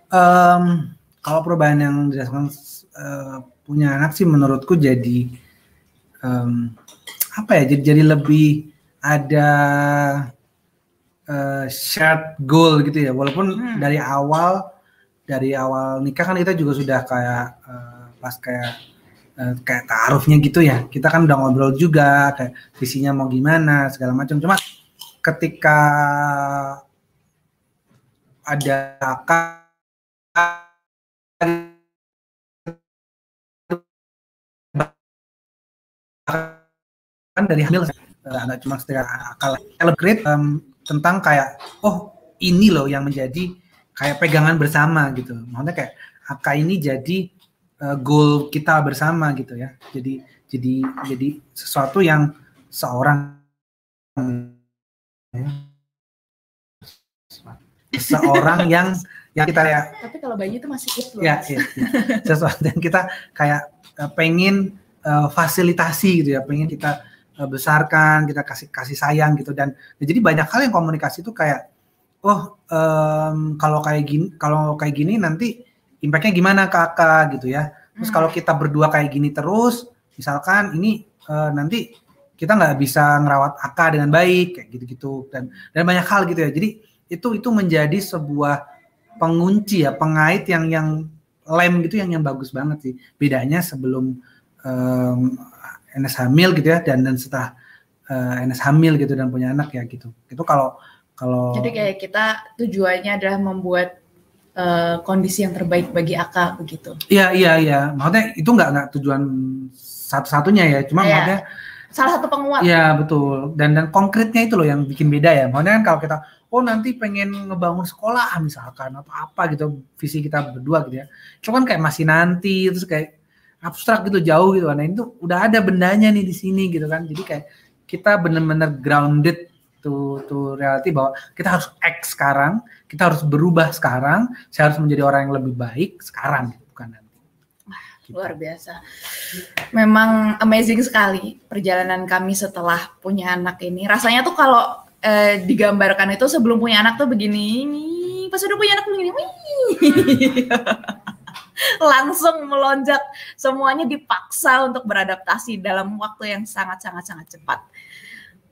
Um, kalau perubahan yang dirasakan uh, punya anak sih menurutku jadi um, apa ya? Jadi jadi lebih ada uh, shared goal gitu ya. Walaupun hmm. dari awal dari awal nikah kan kita juga sudah kayak uh, pas kayak uh, kayak taarufnya gitu ya. Kita kan udah ngobrol juga kayak visinya mau gimana segala macam. Cuma ketika ada kan dari hamil nggak cuma sekedar akal. Celebrate um, tentang kayak oh ini loh yang menjadi kayak pegangan bersama gitu. Maksudnya kayak AK ini jadi uh, goal kita bersama gitu ya. Jadi jadi jadi sesuatu yang seorang seorang yang yang kita ya tapi kalau bayi itu masih it loh ya, ya, ya. sesuatu yang kita kayak uh, pengen uh, fasilitasi gitu ya pengen kita besarkan, kita kasih kasih sayang gitu dan ya, jadi banyak hal yang komunikasi itu kayak oh um, kalau kayak gini kalau kayak gini nanti impactnya gimana kakak gitu ya. Terus hmm. kalau kita berdua kayak gini terus, misalkan ini uh, nanti kita nggak bisa ngerawat AK dengan baik kayak gitu-gitu dan dan banyak hal gitu ya. Jadi itu itu menjadi sebuah pengunci ya, pengait yang yang lem gitu yang yang bagus banget sih. Bedanya sebelum um, NS hamil gitu ya dan dan setelah uh, eh, NS hamil gitu dan punya anak ya gitu. Itu kalau kalau Jadi kayak kita tujuannya adalah membuat uh, kondisi yang terbaik bagi Aka begitu. Iya iya iya. Maksudnya itu nggak nggak tujuan satu-satunya ya. Cuma ya. maksudnya salah satu penguat. Iya betul. Dan dan konkretnya itu loh yang bikin beda ya. Maksudnya kan kalau kita oh nanti pengen ngebangun sekolah misalkan atau apa gitu visi kita berdua gitu ya. Itu kan kayak masih nanti terus kayak abstrak gitu jauh gitu kan. Nah, itu udah ada bendanya nih di sini gitu kan. Jadi kayak kita bener-bener grounded to to reality bahwa kita harus act sekarang, kita harus berubah sekarang, saya harus menjadi orang yang lebih baik sekarang bukan nanti. Gitu. Luar biasa. Memang amazing sekali perjalanan kami setelah punya anak ini. Rasanya tuh kalau eh, digambarkan itu sebelum punya anak tuh begini, pas udah punya anak begini. langsung melonjak. Semuanya dipaksa untuk beradaptasi dalam waktu yang sangat-sangat sangat cepat.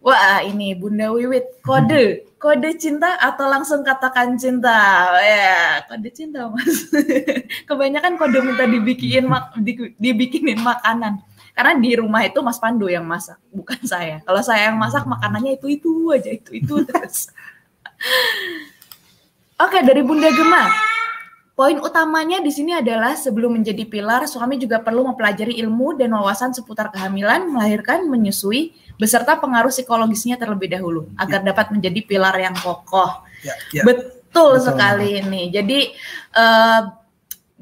Wah ini Bunda Wiwit kode. Kode cinta atau langsung katakan cinta? Ya kode cinta mas. Kebanyakan kode minta dibikinin mak di, dibikinin makanan. Karena di rumah itu Mas Pandu yang masak bukan saya. Kalau saya yang masak makanannya itu itu aja itu itu terus. Oke dari Bunda Gemma Poin utamanya di sini adalah sebelum menjadi pilar, suami juga perlu mempelajari ilmu dan wawasan seputar kehamilan, melahirkan, menyusui, beserta pengaruh psikologisnya terlebih dahulu agar ya. dapat menjadi pilar yang kokoh. Ya, ya. Betul, Betul sekali ini. Jadi uh,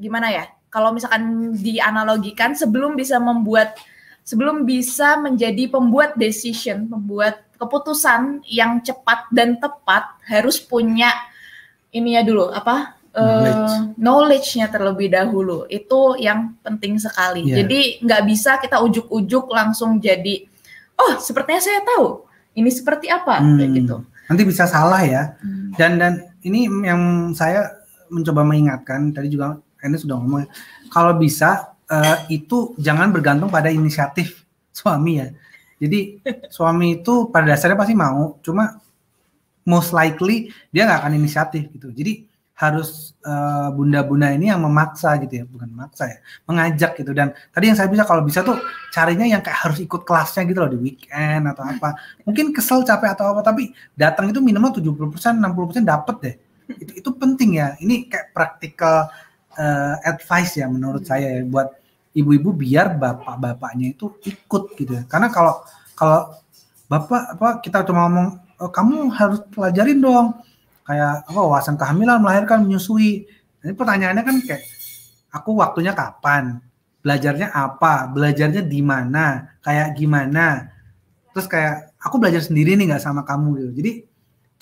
gimana ya? Kalau misalkan dianalogikan sebelum bisa membuat sebelum bisa menjadi pembuat decision, pembuat keputusan yang cepat dan tepat harus punya ini ya dulu apa uh, knowledge-nya terlebih dahulu itu yang penting sekali. Yeah. Jadi nggak bisa kita ujuk-ujuk langsung jadi oh sepertinya saya tahu ini seperti apa hmm. kayak gitu. Nanti bisa salah ya. Hmm. Dan dan ini yang saya mencoba mengingatkan tadi juga ini sudah ngomong kalau bisa uh, itu jangan bergantung pada inisiatif suami ya. Jadi suami itu pada dasarnya pasti mau, cuma most likely dia nggak akan inisiatif gitu. Jadi harus uh, bunda-bunda ini yang memaksa gitu ya, bukan memaksa ya, mengajak gitu. Dan tadi yang saya bisa kalau bisa tuh carinya yang kayak harus ikut kelasnya gitu loh di weekend atau apa. Mungkin kesel capek atau apa, tapi datang itu minimal 70%, 60% dapet deh. Itu, itu penting ya. Ini kayak practical uh, advice ya menurut saya ya buat ibu-ibu biar bapak-bapaknya itu ikut gitu ya. Karena kalau kalau bapak apa kita cuma ngomong oh, kamu harus pelajarin dong kayak apa wawasan kehamilan melahirkan menyusui. Ini pertanyaannya kan kayak aku waktunya kapan? Belajarnya apa? Belajarnya di mana? Kayak gimana? Terus kayak aku belajar sendiri nih nggak sama kamu gitu. Jadi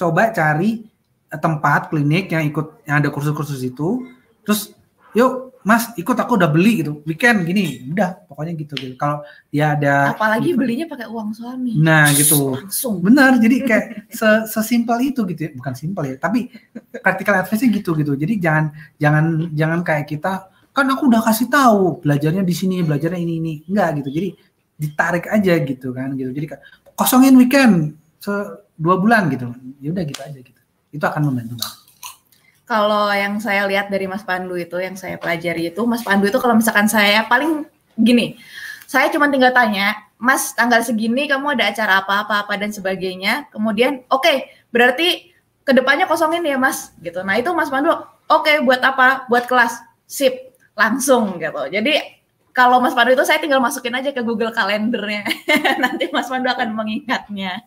coba cari tempat klinik yang ikut yang ada kursus-kursus itu. Terus yuk Mas ikut aku udah beli gitu weekend gini. Udah pokoknya gitu gitu. Kalau dia ada apalagi gitu. belinya pakai uang suami. Nah gitu. Langsung. Benar jadi kayak sesimpel itu gitu ya. Bukan simpel ya tapi practical advice gitu gitu. Jadi jangan jangan jangan kayak kita kan aku udah kasih tahu belajarnya di sini belajarnya ini ini. Enggak gitu. Jadi ditarik aja gitu kan gitu. Jadi kosongin weekend se dua bulan gitu. Ya udah gitu aja gitu. Itu akan membantu banget kalau yang saya lihat dari Mas Pandu itu, yang saya pelajari itu, Mas Pandu itu kalau misalkan saya paling gini, saya cuma tinggal tanya, Mas tanggal segini kamu ada acara apa-apa-apa dan sebagainya, kemudian oke, okay, berarti ke depannya kosongin ya Mas, gitu. Nah itu Mas Pandu, oke okay, buat apa? Buat kelas, sip, langsung gitu. Jadi kalau Mas Pandu itu saya tinggal masukin aja ke Google Kalendernya. Nanti Mas Pandu akan mengingatnya.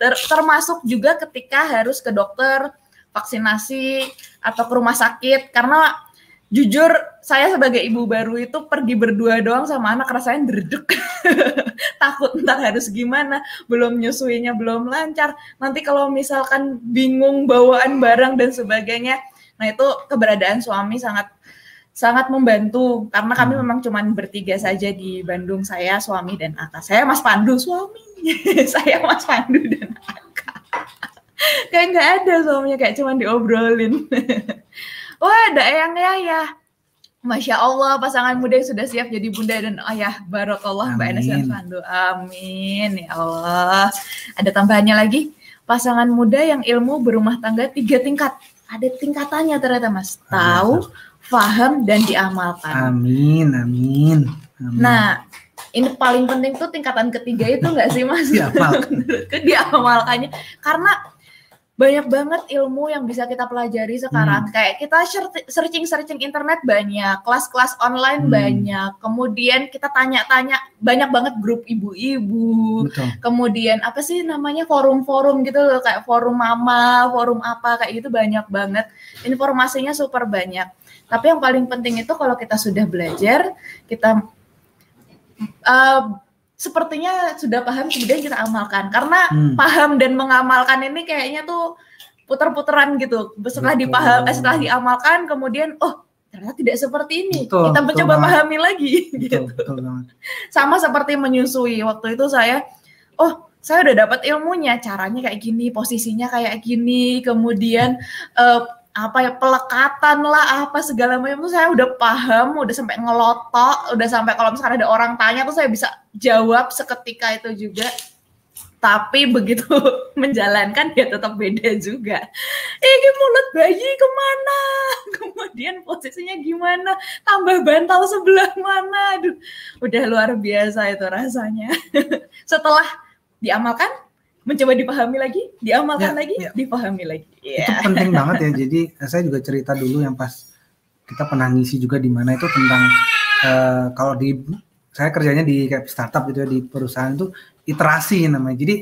Ter termasuk juga ketika harus ke dokter, vaksinasi atau ke rumah sakit. Karena jujur saya sebagai ibu baru itu pergi berdua doang sama anak rasanya derdek takut ntar harus gimana belum nyusuinya belum lancar. Nanti kalau misalkan bingung bawaan barang dan sebagainya nah itu keberadaan suami sangat sangat membantu. Karena kami hmm. memang cuma bertiga saja di Bandung saya suami dan Aka. Saya Mas Pandu suami. Saya Mas Pandu dan Aka kayak nggak ada suaminya kayak cuman diobrolin. Wah ada yang ya ya Masya Allah pasangan muda yang sudah siap jadi bunda dan ayah. Barokallah Mbak Enes dan Sandu Amin ya Allah. Ada tambahannya lagi? Pasangan muda yang ilmu berumah tangga tiga tingkat. Ada tingkatannya ternyata mas. Tahu paham dan diamalkan. Amin amin, amin. nah ini paling penting tuh tingkatan ketiga itu enggak sih mas? Diamalkan. Diamalkannya. Karena banyak banget ilmu yang bisa kita pelajari sekarang. Hmm. Kayak kita searching-searching internet banyak, kelas-kelas online hmm. banyak. Kemudian kita tanya-tanya banyak banget grup ibu-ibu. Kemudian apa sih namanya forum-forum gitu loh kayak forum mama, forum apa kayak gitu banyak banget. Informasinya super banyak. Tapi yang paling penting itu kalau kita sudah belajar, kita uh, sepertinya sudah paham kemudian kita amalkan. Karena hmm. paham dan mengamalkan ini kayaknya tuh putar-putaran gitu. Setelah dipaham eh, setelah diamalkan kemudian oh ternyata tidak seperti ini. Betul, kita mencoba betul pahami lagi. Betul, gitu. betul sama seperti menyusui. Waktu itu saya oh saya udah dapat ilmunya. Caranya kayak gini posisinya kayak gini. Kemudian uh, apa ya pelekatan lah apa segala macam. Tuh saya udah paham udah sampai ngelotok udah sampai kalau misalnya ada orang tanya tuh saya bisa jawab seketika itu juga. Tapi begitu menjalankan ya tetap beda juga. Ini mulut bayi ke mana? Kemudian posisinya gimana? Tambah bantal sebelah mana? Aduh udah luar biasa itu rasanya. Setelah diamalkan mencoba dipahami lagi, diamalkan ya, lagi, ya. dipahami lagi. Yeah. Itu penting banget ya. Jadi saya juga cerita dulu yang pas kita pernah ngisi juga di mana itu tentang uh, kalau di saya kerjanya di kayak startup gitu ya di perusahaan itu iterasi namanya. Jadi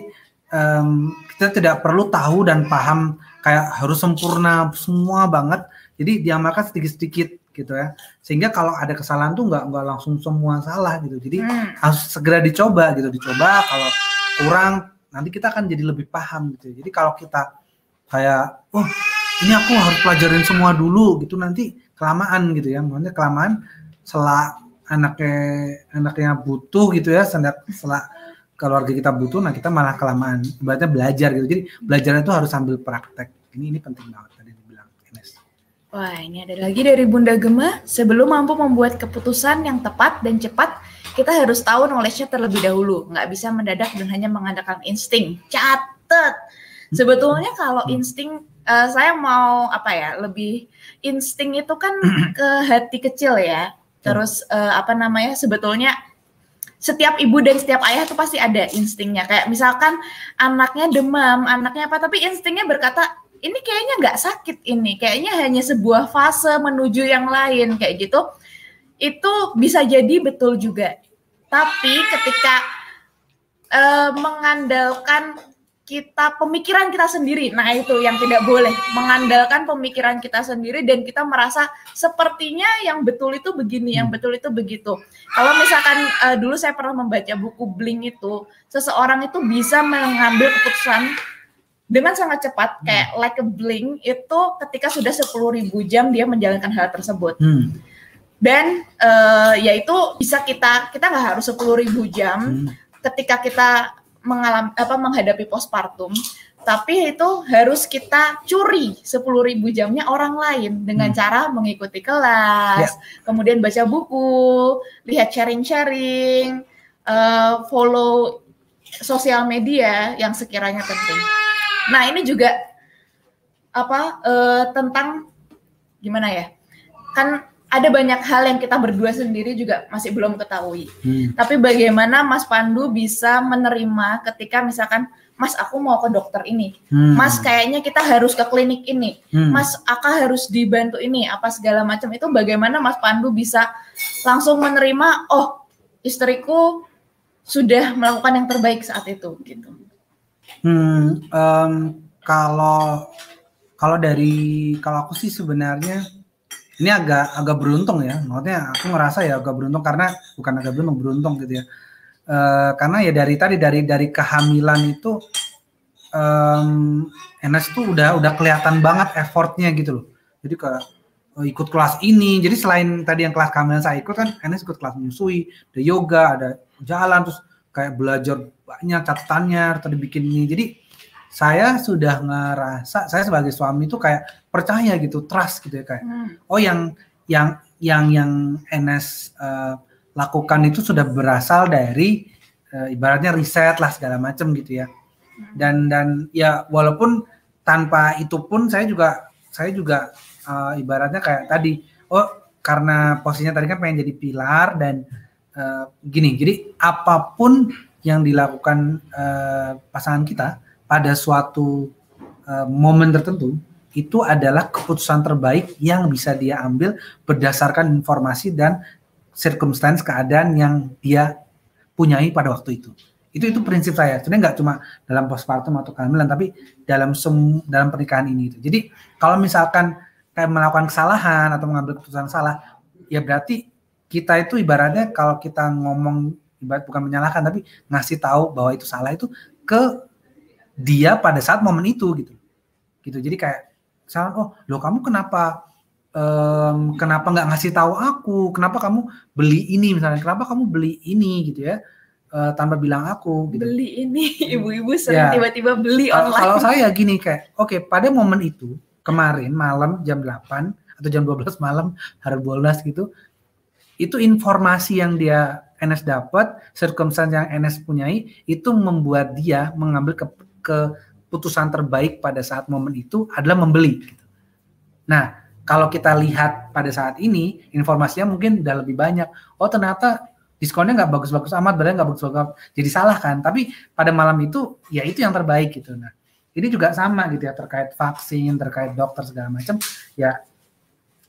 um, kita tidak perlu tahu dan paham kayak harus sempurna semua banget. Jadi diamalkan sedikit-sedikit gitu ya sehingga kalau ada kesalahan tuh nggak nggak langsung semua salah gitu jadi hmm. harus segera dicoba gitu dicoba kalau kurang nanti kita akan jadi lebih paham gitu. Jadi kalau kita kayak oh ini aku harus pelajarin semua dulu gitu nanti kelamaan gitu ya. Maksudnya kelamaan setelah anaknya anaknya butuh gitu ya setelah, setelah keluarga kita butuh nah kita malah kelamaan ibaratnya belajar gitu. Jadi belajar itu harus sambil praktek. Ini ini penting banget Wah, ini ada lagi dari Bunda Gema. Sebelum mampu membuat keputusan yang tepat dan cepat, kita harus tahu knowledge-nya terlebih dahulu. Nggak bisa mendadak dan hanya mengandalkan insting. Catet! Sebetulnya kalau insting, uh, saya mau apa ya, lebih insting itu kan ke hati kecil ya. Terus uh, apa namanya, sebetulnya setiap ibu dan setiap ayah itu pasti ada instingnya. Kayak misalkan anaknya demam, anaknya apa, tapi instingnya berkata, ini kayaknya nggak sakit ini, kayaknya hanya sebuah fase menuju yang lain kayak gitu. Itu bisa jadi betul juga. Tapi ketika uh, mengandalkan kita pemikiran kita sendiri. Nah, itu yang tidak boleh mengandalkan pemikiran kita sendiri dan kita merasa sepertinya yang betul itu begini, yang betul itu begitu. Kalau misalkan uh, dulu saya pernah membaca buku Bling itu, seseorang itu bisa mengambil keputusan dengan sangat cepat hmm. kayak like a blink itu ketika sudah 10.000 jam dia menjalankan hal tersebut. Hmm. Dan uh, yaitu bisa kita kita nggak harus 10.000 jam hmm. ketika kita mengalami apa menghadapi postpartum, tapi itu harus kita curi 10.000 jamnya orang lain dengan hmm. cara mengikuti kelas, yeah. kemudian baca buku, lihat sharing-sharing, uh, follow sosial media yang sekiranya penting. Nah ini juga apa uh, tentang gimana ya? Kan ada banyak hal yang kita berdua sendiri juga masih belum ketahui. Hmm. Tapi bagaimana Mas Pandu bisa menerima ketika misalkan Mas aku mau ke dokter ini, hmm. Mas kayaknya kita harus ke klinik ini, hmm. Mas Aka harus dibantu ini, apa segala macam itu bagaimana Mas Pandu bisa langsung menerima, oh istriku sudah melakukan yang terbaik saat itu gitu. Hmm, um, kalau kalau dari kalau aku sih sebenarnya ini agak agak beruntung ya. Maksudnya aku ngerasa ya agak beruntung karena bukan agak beruntung beruntung gitu ya. Uh, karena ya dari tadi dari dari kehamilan itu um, Enes tuh udah udah kelihatan banget effortnya gitu loh. Jadi ke uh, ikut kelas ini. Jadi selain tadi yang kelas kehamilan saya ikut kan Enes ikut kelas menyusui, ada yoga, ada jalan terus kayak belajar banyak catatannya atau dibikin ini. Jadi saya sudah ngerasa saya sebagai suami itu kayak percaya gitu, trust gitu ya kayak hmm. oh yang yang yang yang NS uh, eh, lakukan itu sudah berasal dari uh, ibaratnya riset lah segala macam gitu ya. Hmm. Dan dan ya walaupun tanpa itu pun saya juga saya juga uh, ibaratnya kayak tadi oh karena posisinya tadi kan pengen jadi pilar dan uh, gini jadi apa pun yang dilakukan uh, pasangan kita pada suatu uh, momen tertentu itu adalah keputusan terbaik yang bisa dia ambil berdasarkan informasi dan circumstance keadaan yang dia punyai pada waktu itu. Itu itu prinsip saya. Sebenarnya nggak cuma dalam postpartum atau kehamilan, tapi dalam sem dalam pernikahan ini. Itu. Jadi kalau misalkan kayak melakukan kesalahan atau mengambil keputusan salah, ya berarti kita itu ibaratnya kalau kita ngomong ibarat bukan menyalahkan tapi ngasih tahu bahwa itu salah itu ke dia pada saat momen itu gitu. Gitu. Jadi kayak misalnya oh lo kamu kenapa um, kenapa nggak ngasih tahu aku? Kenapa kamu beli ini misalnya? Kenapa kamu beli ini? Gitu ya. Uh, tanpa bilang aku gitu. beli ini. Ibu-ibu sering ya. tiba-tiba beli online. kalau saya gini kayak oke okay, pada momen itu kemarin malam jam 8 atau jam 12 malam hari 12 gitu. Itu informasi yang dia NS dapat, circumstance yang NS punyai itu membuat dia mengambil ke, keputusan terbaik pada saat momen itu adalah membeli. Gitu. Nah, kalau kita lihat pada saat ini informasinya mungkin udah lebih banyak. Oh ternyata diskonnya nggak bagus-bagus amat, berarti nggak bagus-bagus, jadi salah kan. Tapi pada malam itu ya itu yang terbaik gitu. Nah, ini juga sama gitu ya terkait vaksin, terkait dokter segala macam. Ya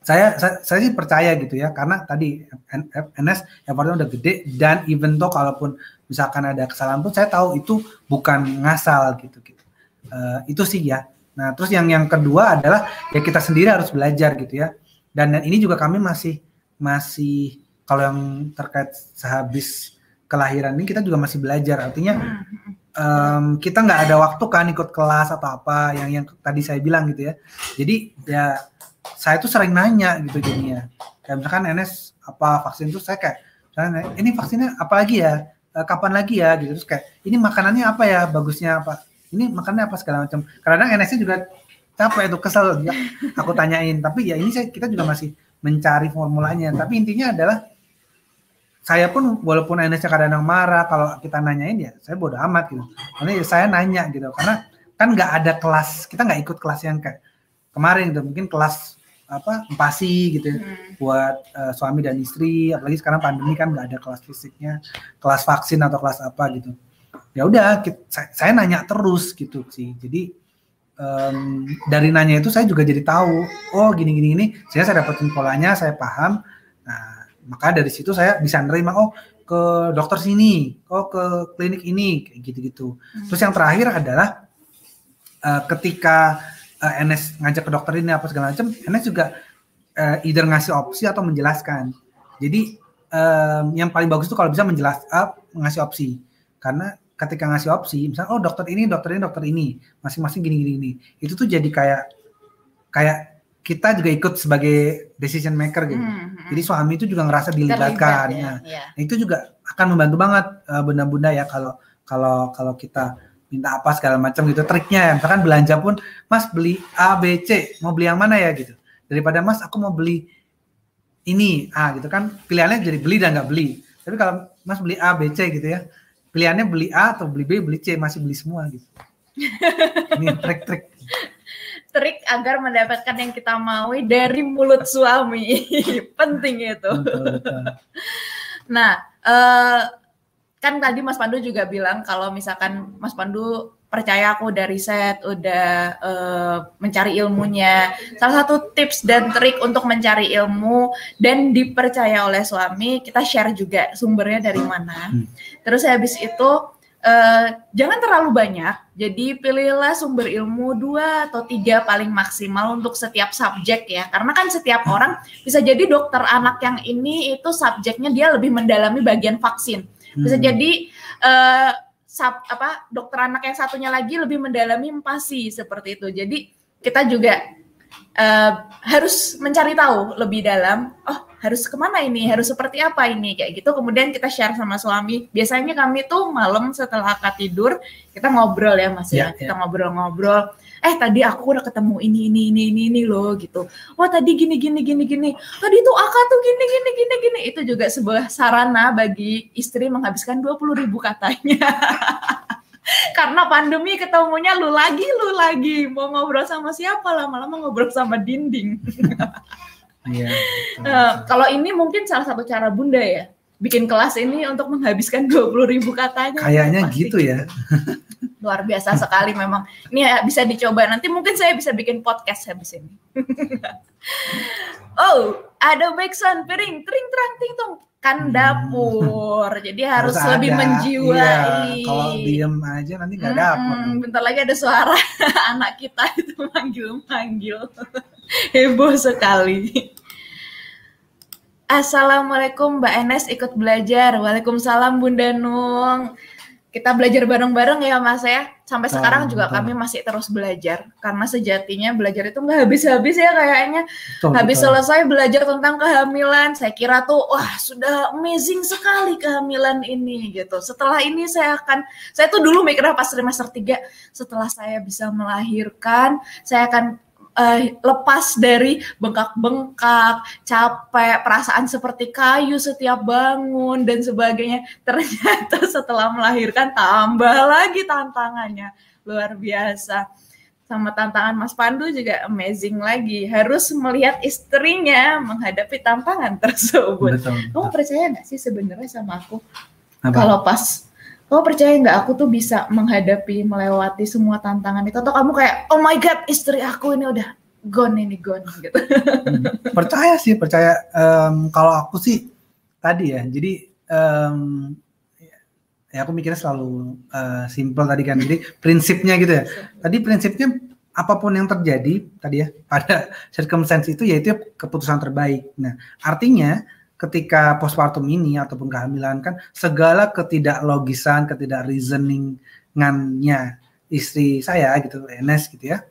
saya, saya saya sih percaya gitu ya karena tadi NS effortnya udah gede dan even though kalaupun misalkan ada kesalahan pun saya tahu itu bukan ngasal gitu gitu. Uh, itu sih ya. Nah terus yang yang kedua adalah ya kita sendiri harus belajar gitu ya. Dan, dan ini juga kami masih masih kalau yang terkait sehabis kelahiran ini kita juga masih belajar. Artinya um, kita nggak ada waktu kan ikut kelas atau apa yang yang tadi saya bilang gitu ya. Jadi ya saya tuh sering nanya gitu jadinya. Kayak misalkan NS apa vaksin? Tuh saya kayak ini vaksinnya apa lagi ya? Eh, kapan lagi ya? Gitu. Terus kayak ini makanannya apa ya? Bagusnya apa? Ini makannya apa? Segala macam. Kadang NS juga capek itu kesel. Ya aku tanyain. Tapi ya ini saya kita juga masih mencari formulanya. Tapi intinya adalah saya pun walaupun NS kadang-kadang marah kalau kita nanyain ya saya bodoh amat gitu. Karena ya saya nanya gitu. Karena kan nggak ada kelas kita nggak ikut kelas yang kayak kemarin gitu. Mungkin kelas apa empasi gitu ya, hmm. buat uh, suami dan istri. Apalagi sekarang pandemi kan nggak ada kelas fisiknya kelas vaksin atau kelas apa gitu. Ya udah saya, saya nanya terus gitu sih. Jadi um, dari nanya itu saya juga jadi tahu oh gini gini ini saya saya dapetin polanya saya paham. Nah maka dari situ saya bisa nerima oh ke dokter sini oh ke klinik ini kayak gitu gitu hmm. terus yang terakhir adalah uh, ketika uh, eh, NS ngajak ke dokter ini apa segala macam NS juga uh, either ngasih opsi atau menjelaskan jadi um, yang paling bagus itu kalau bisa menjelas uh, ngasih opsi karena ketika ngasih opsi, misalnya oh dokter ini, dokter ini, dokter ini, masing-masing gini gini gini. Itu tuh jadi kayak kayak kita juga ikut sebagai decision maker gitu. Hmm, hmm. Jadi suami itu juga ngerasa dilibatkan. ya, nah, ya. itu juga akan membantu banget uh, bunda-bunda ya kalau kalau kalau kita minta apa segala macam gitu triknya ya misalkan belanja pun mas beli A B C mau beli yang mana ya gitu daripada mas aku mau beli ini A gitu kan pilihannya jadi beli dan nggak beli tapi kalau mas beli A B C gitu ya pilihannya beli A atau beli B, beli C, masih beli semua gitu. Ini trik-trik. Trik agar mendapatkan yang kita mau dari mulut suami. Penting itu. Betul, betul. Nah, uh, kan tadi Mas Pandu juga bilang kalau misalkan Mas Pandu percaya aku udah riset, udah uh, mencari ilmunya. Salah satu tips dan trik untuk mencari ilmu dan dipercaya oleh suami, kita share juga sumbernya dari mana. Hmm. Terus habis itu uh, jangan terlalu banyak. Jadi pilihlah sumber ilmu dua atau tiga paling maksimal untuk setiap subjek ya. Karena kan setiap orang bisa jadi dokter anak yang ini itu subjeknya dia lebih mendalami bagian vaksin. Bisa hmm. jadi uh, sub, apa dokter anak yang satunya lagi lebih mendalami empasi seperti itu. Jadi kita juga uh, harus mencari tahu lebih dalam. Oh harus ke mana ini? Harus seperti apa ini? Kayak gitu. Kemudian kita share sama suami. Biasanya kami tuh malam setelah akad tidur kita ngobrol ya mas ya. ya kita ya. ngobrol-ngobrol eh tadi aku udah ketemu ini ini ini ini ini loh gitu. Wah tadi gini gini gini gini. Tadi tuh akak tuh gini gini gini gini. Itu juga sebuah sarana bagi istri menghabiskan dua puluh ribu katanya. Karena pandemi ketemunya lu lagi lu lagi. Mau ngobrol sama siapa? Lama-lama ngobrol sama dinding. Iya. uh, kalau ini mungkin salah satu cara bunda ya bikin kelas ini untuk menghabiskan dua puluh ribu katanya. Kayaknya gitu ya. luar biasa sekali memang. Ini ya, bisa dicoba nanti mungkin saya bisa bikin podcast habis ini. oh, ada backsound piring, tring terang ting tong kan hmm. dapur. Jadi harus, harus lebih ada. menjiwai. Iya, kalau diem aja nanti nggak hmm, dapur. Bentar lagi ada suara anak kita itu manggil-manggil. Heboh sekali. Assalamualaikum Mbak Enes ikut belajar. Waalaikumsalam Bunda Nung kita belajar bareng-bareng ya Mas ya. Sampai sekarang oh, juga betul. kami masih terus belajar karena sejatinya belajar itu nggak habis-habis ya kayaknya. Betul, Habis betul. selesai belajar tentang kehamilan, saya kira tuh wah sudah amazing sekali kehamilan ini gitu. Setelah ini saya akan saya tuh dulu mikirnya pas semester 3 setelah saya bisa melahirkan, saya akan uh, lepas dari bengkak-bengkak, capek, perasaan seperti kayu setiap bangun dan sebagainya. Ternyata setelah melahirkan tambah lagi tantangannya. Luar biasa. Sama tantangan Mas Pandu juga amazing lagi. Harus melihat istrinya menghadapi tantangan tersebut. Betul, betul. Kamu percaya nggak sih sebenarnya sama aku? Kalau pas kamu percaya nggak aku tuh bisa menghadapi melewati semua tantangan itu? Atau kamu kayak oh my god istri aku ini udah gone ini gone gitu. Hmm. percaya sih percaya. Um, kalau aku sih tadi ya jadi um, ya aku mikirnya selalu uh, simple tadi kan. Jadi prinsipnya gitu ya. Tadi prinsipnya apa pun yang terjadi tadi ya pada circumstance itu yaitu keputusan terbaik. Nah, artinya ketika postpartum ini ataupun kehamilan kan segala ketidaklogisan, ketidak reasoningannya istri saya gitu, Enes gitu ya.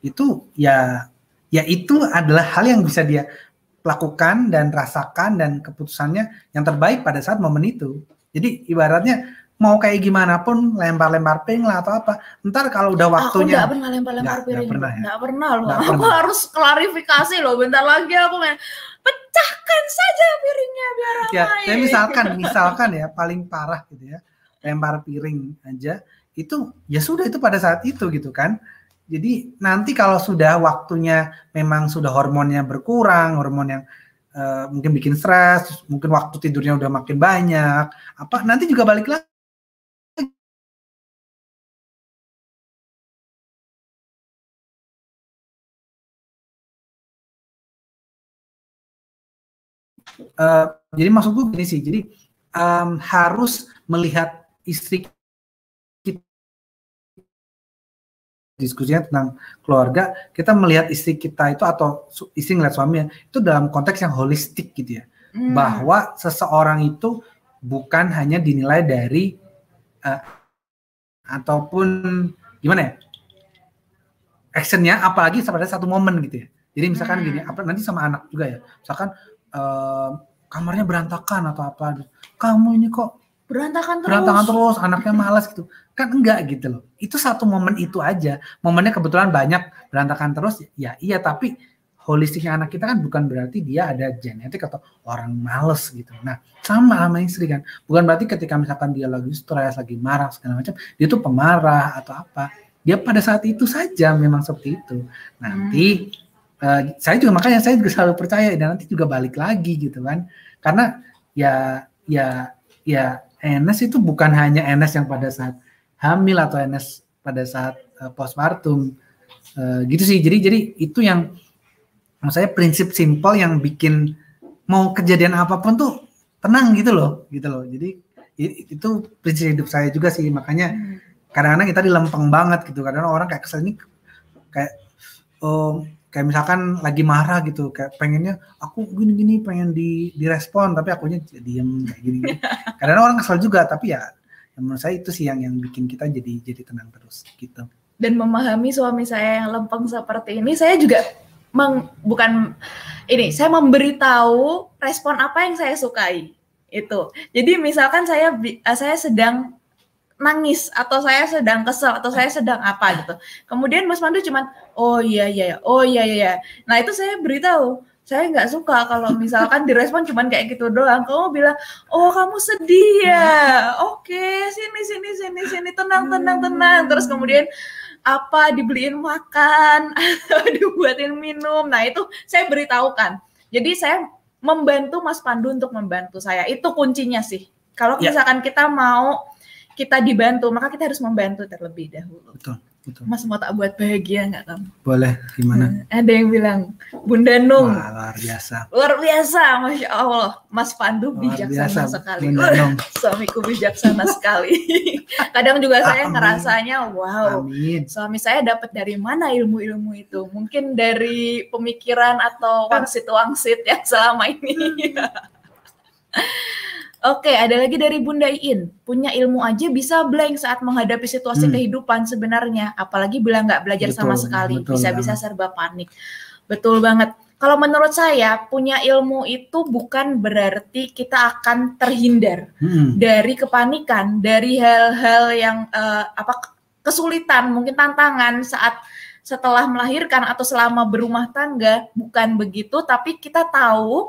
Itu ya ya itu adalah hal yang bisa dia lakukan dan rasakan dan keputusannya yang terbaik pada saat momen itu. Jadi ibaratnya mau kayak gimana pun lempar-lempar ping lah atau apa. Ntar kalau udah waktunya. Aku gak pernah lempar-lempar piring. Gak pernah ya. Gak pernah loh. Gak aku pernah. harus klarifikasi loh. Bentar lagi aku main pecahkan saja piringnya biar ya, ya misalkan, misalkan ya paling parah gitu ya, lempar piring aja itu ya sudah itu pada saat itu gitu kan. Jadi nanti kalau sudah waktunya memang sudah hormonnya berkurang, hormon yang uh, mungkin bikin stres, mungkin waktu tidurnya udah makin banyak, apa nanti juga balik lagi uh, jadi maksudku gini sih, jadi um, harus melihat istri kita diskusinya tentang keluarga, kita melihat istri kita itu atau istri ngeliat suaminya itu dalam konteks yang holistik gitu ya, hmm. bahwa seseorang itu bukan hanya dinilai dari uh, ataupun gimana ya actionnya, apalagi pada satu momen gitu ya. Jadi misalkan hmm. gini, apa nanti sama anak juga ya, misalkan uh, kamarnya berantakan atau apa kamu ini kok berantakan terus berantakan terus anaknya malas gitu kan enggak gitu loh itu satu momen itu aja momennya kebetulan banyak berantakan terus ya iya tapi holistiknya anak kita kan bukan berarti dia ada genetik atau orang males gitu. Nah, sama sama istri kan. Bukan berarti ketika misalkan dia lagi stres, lagi marah segala macam, dia tuh pemarah atau apa. Dia pada saat itu saja memang seperti itu. Nanti hmm uh, saya juga makanya saya juga selalu percaya dan nanti juga balik lagi gitu kan. Karena ya ya ya Enes itu bukan hanya Enes yang pada saat hamil atau Enes pada saat uh, postpartum uh, gitu sih. Jadi jadi itu yang saya prinsip simpel yang bikin mau kejadian apa pun tuh tenang gitu loh gitu loh. Jadi itu prinsip hidup saya juga sih. Makanya hmm. kadang-kadang kita dilempeng banget gitu. Kadang, -kadang orang kayak kesel ini kayak oh kayak misalkan lagi marah gitu kayak pengennya aku gini-gini pengen di direspon tapi akunya diem kayak gini, -gini. kadang orang kesal juga tapi ya, ya menurut saya itu sih yang yang bikin kita jadi jadi tenang terus gitu dan memahami suami saya yang lempeng seperti ini saya juga meng, bukan ini saya memberitahu respon apa yang saya sukai itu jadi misalkan saya saya sedang nangis atau saya sedang kesel atau saya sedang apa gitu. Kemudian Mas Pandu cuman oh iya iya oh iya iya. Nah itu saya beritahu saya nggak suka kalau misalkan direspon cuman kayak gitu doang. Kamu bilang oh kamu sedih ya. Oke sini sini sini sini tenang tenang tenang. Terus kemudian apa dibeliin makan atau dibuatin minum. Nah itu saya beritahukan. Jadi saya membantu Mas Pandu untuk membantu saya. Itu kuncinya sih. Kalau ya. misalkan kita mau kita dibantu, maka kita harus membantu terlebih dahulu. Betul, betul. Mas mau tak buat bahagia nggak kamu? Boleh, gimana? Hmm, ada yang bilang, Bunda Nung. Wah, luar biasa. Luar biasa, Masya Allah. Mas Pandu luar bijaksana biasa, sekali. Bunda Nung. Suamiku bijaksana sekali. Kadang juga saya Amin. ngerasanya, wow, Amin. suami saya dapat dari mana ilmu-ilmu itu? Mungkin dari pemikiran atau wangsit-wangsit yang selama ini. Oke, ada lagi dari Bunda Iin. Punya ilmu aja bisa blank saat menghadapi situasi hmm. kehidupan sebenarnya. Apalagi bila nggak belajar betul, sama sekali. Bisa-bisa serba panik. Betul banget. Kalau menurut saya, punya ilmu itu bukan berarti kita akan terhindar hmm. dari kepanikan, dari hal-hal yang uh, apa kesulitan, mungkin tantangan saat setelah melahirkan atau selama berumah tangga. Bukan begitu, tapi kita tahu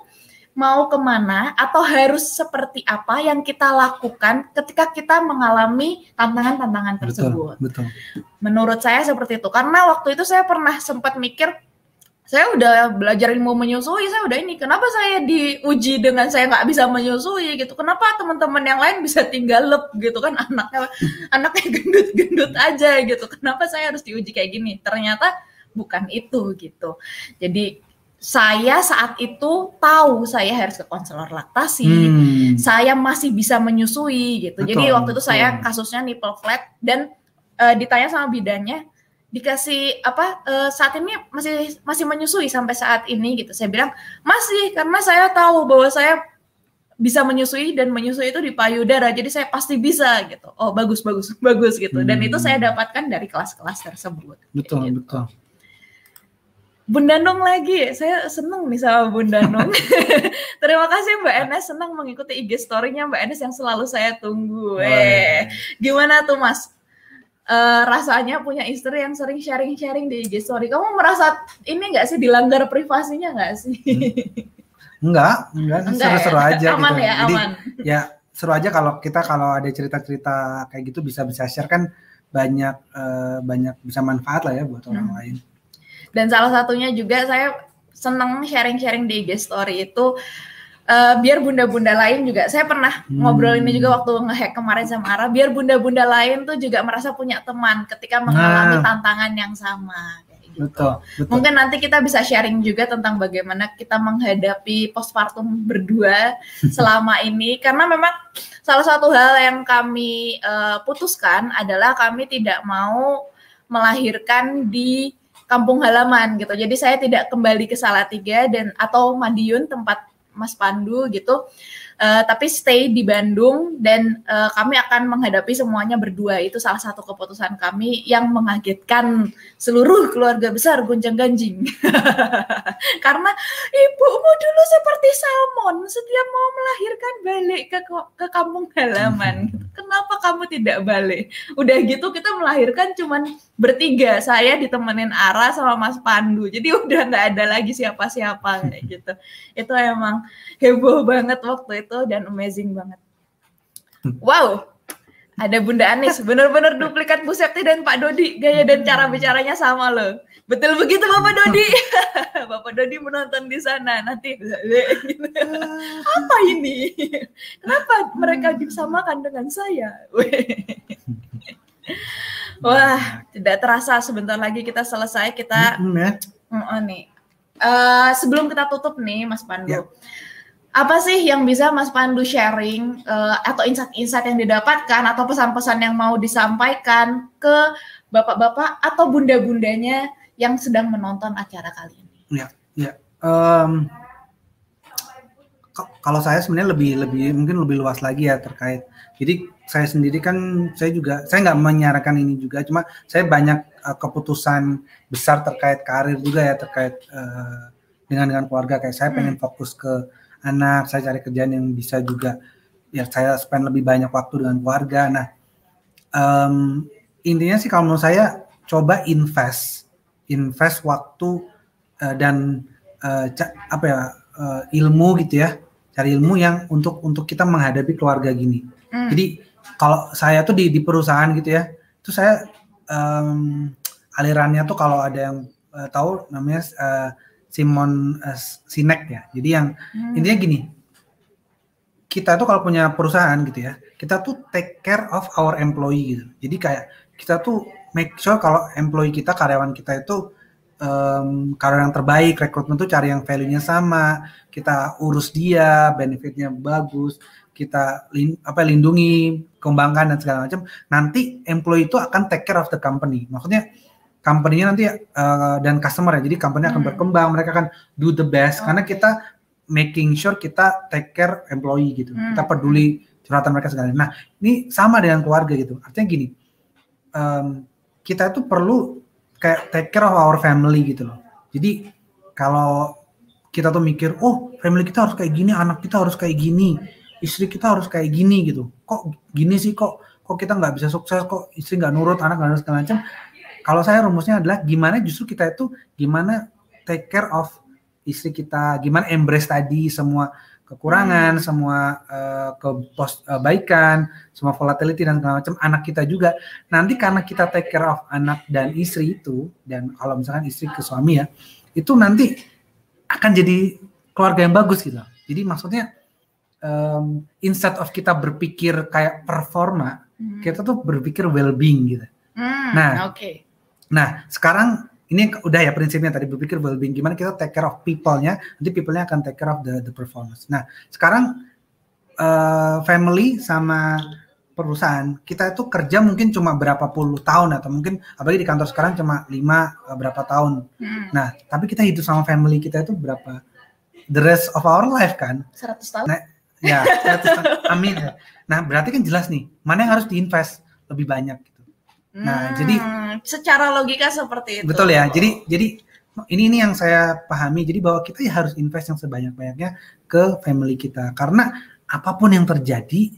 mau ke mana atau harus seperti apa yang kita lakukan ketika kita mengalami tantangan-tantangan tersebut. Betul, betul. Menurut saya seperti itu. Karena waktu itu saya pernah sempat mikir, saya udah belajar ilmu menyusui, saya udah ini. Kenapa saya diuji dengan saya nggak bisa menyusui gitu? Kenapa teman-teman yang lain bisa tinggal lep gitu kan anaknya anaknya gendut-gendut aja gitu? Kenapa saya harus diuji kayak gini? Ternyata bukan itu gitu. Jadi saya saat itu tahu saya harus ke konselor laktasi, hmm. saya masih bisa menyusui gitu. Betul, Jadi waktu itu betul. saya kasusnya nipple flat dan uh, ditanya sama bidannya, dikasih apa uh, saat ini masih masih menyusui sampai saat ini gitu. Saya bilang masih karena saya tahu bahwa saya bisa menyusui dan menyusui itu di payudara jadi saya pasti bisa gitu oh bagus bagus bagus gitu dan itu saya hmm. dapatkan dari kelas-kelas tersebut betul gitu. betul Bunda Nung lagi, saya seneng nih sama Bunda Nung. Terima kasih Mbak Enes, senang mengikuti IG story-nya Mbak Enes yang selalu saya tunggu. Eh, gimana tuh Mas? Uh, rasanya punya istri yang sering sharing-sharing di IG story. Kamu merasa ini nggak sih dilanggar privasinya nggak sih? Hmm. Enggak, enggak, seru-seru ya? aja aman gitu. Ya, Jadi aman. ya seru aja kalau kita kalau ada cerita-cerita kayak gitu bisa bisa share kan banyak uh, banyak bisa manfaat lah ya buat hmm. orang lain. Dan salah satunya juga saya seneng sharing-sharing di IG story itu uh, biar bunda-bunda lain juga saya pernah hmm. ngobrol ini juga waktu ngehack kemarin sama Ara biar bunda-bunda lain tuh juga merasa punya teman ketika mengalami nah. tantangan yang sama gitu. Betul, betul. Mungkin nanti kita bisa sharing juga tentang bagaimana kita menghadapi postpartum berdua selama ini karena memang salah satu hal yang kami uh, putuskan adalah kami tidak mau melahirkan di kampung halaman gitu. Jadi saya tidak kembali ke Salatiga dan atau Madiun tempat Mas Pandu gitu uh, tapi stay di Bandung dan uh, kami akan menghadapi semuanya berdua. Itu salah satu keputusan kami yang mengagetkan seluruh keluarga besar gonjang ganjing. Karena ibumu dulu seperti salmon setiap mau melahirkan balik ke ke kampung halaman. Kenapa kamu tidak balik? Udah gitu kita melahirkan cuman bertiga. Saya ditemenin Ara sama Mas Pandu. Jadi udah nggak ada lagi siapa-siapa kayak gitu. Itu emang heboh banget waktu itu dan amazing banget. Wow, ada Bunda Anis, benar-benar duplikat Bu Septi dan Pak Dodi, gaya dan cara bicaranya sama loh. Betul begitu Bapak Dodi. Bapak Dodi menonton di sana. Nanti apa ini? Kenapa mereka disamakan dengan saya? Wah, tidak terasa sebentar lagi kita selesai. Kita mm -hmm, ya. nih. Uh, sebelum kita tutup nih, Mas Pandu. Yeah apa sih yang bisa Mas Pandu sharing uh, atau insight-insight yang didapatkan atau pesan-pesan yang mau disampaikan ke bapak-bapak atau bunda-bundanya yang sedang menonton acara kali ini? Ya, ya. Um, kalau saya sebenarnya lebih lebih mungkin lebih luas lagi ya terkait. Jadi saya sendiri kan saya juga saya nggak menyarankan ini juga, cuma saya banyak uh, keputusan besar terkait karir juga ya terkait uh, dengan dengan keluarga kayak saya hmm. pengen fokus ke anak, saya cari kerjaan yang bisa juga ya saya spend lebih banyak waktu dengan keluarga. Nah, um, intinya sih kalau menurut saya coba invest, invest waktu uh, dan uh, apa ya uh, ilmu gitu ya, cari ilmu yang untuk untuk kita menghadapi keluarga gini. Hmm. Jadi kalau saya tuh di, di perusahaan gitu ya, itu saya um, alirannya tuh kalau ada yang uh, tahu namanya uh, Simon uh, Sinek ya. Jadi yang hmm. intinya gini, kita tuh kalau punya perusahaan gitu ya, kita tuh take care of our employee gitu. Jadi kayak kita tuh make sure kalau employee kita, karyawan kita itu um, karyawan yang terbaik, rekrutmen tuh cari yang value-nya sama, kita urus dia, benefitnya bagus, kita lin, apa lindungi, kembangkan dan segala macam. Nanti employee itu akan take care of the company. Maksudnya company-nya nanti uh, dan customer ya. Jadi company akan hmm. berkembang, mereka akan do the best oh. karena kita making sure kita take care employee gitu. Hmm. Kita peduli curhatan mereka segala. Nah, ini sama dengan keluarga gitu. Artinya gini, um, kita itu perlu kayak take care of our family gitu loh. Jadi kalau kita tuh mikir, oh family kita harus kayak gini, anak kita harus kayak gini, istri kita harus kayak gini gitu. Kok gini sih kok kok kita nggak bisa sukses kok istri nggak nurut anak nggak nurut segala macam kalau saya rumusnya adalah gimana justru kita itu gimana take care of istri kita, gimana embrace tadi semua kekurangan, hmm. semua uh, kebaikan, semua volatility dan segala macam anak kita juga. Nanti karena kita take care of anak dan istri itu dan kalau misalkan istri ke suami ya, itu nanti akan jadi keluarga yang bagus gitu. Jadi maksudnya um, instead of kita berpikir kayak performa, hmm. kita tuh berpikir well being gitu. Hmm, nah, oke. Okay. Nah, sekarang ini udah ya prinsipnya tadi berpikir well-being gimana kita take care of people-nya, nanti people-nya akan take care of the the performance. Nah, sekarang uh, family sama perusahaan kita itu kerja mungkin cuma berapa puluh tahun atau mungkin apalagi di kantor sekarang cuma lima eh, berapa tahun. Hmm. Nah, tapi kita hidup sama family kita itu berapa the rest of our life kan? 100 tahun. Nah, ya, 100 tahun. amin. Nah, berarti kan jelas nih, mana yang harus diinvest lebih banyak. Nah, Hmm, jadi- secara logika seperti itu. Betul ya. Jadi jadi ini ini yang saya pahami. Jadi bahwa kita ya harus invest yang sebanyak-banyaknya ke family kita karena apa pun yang terjadi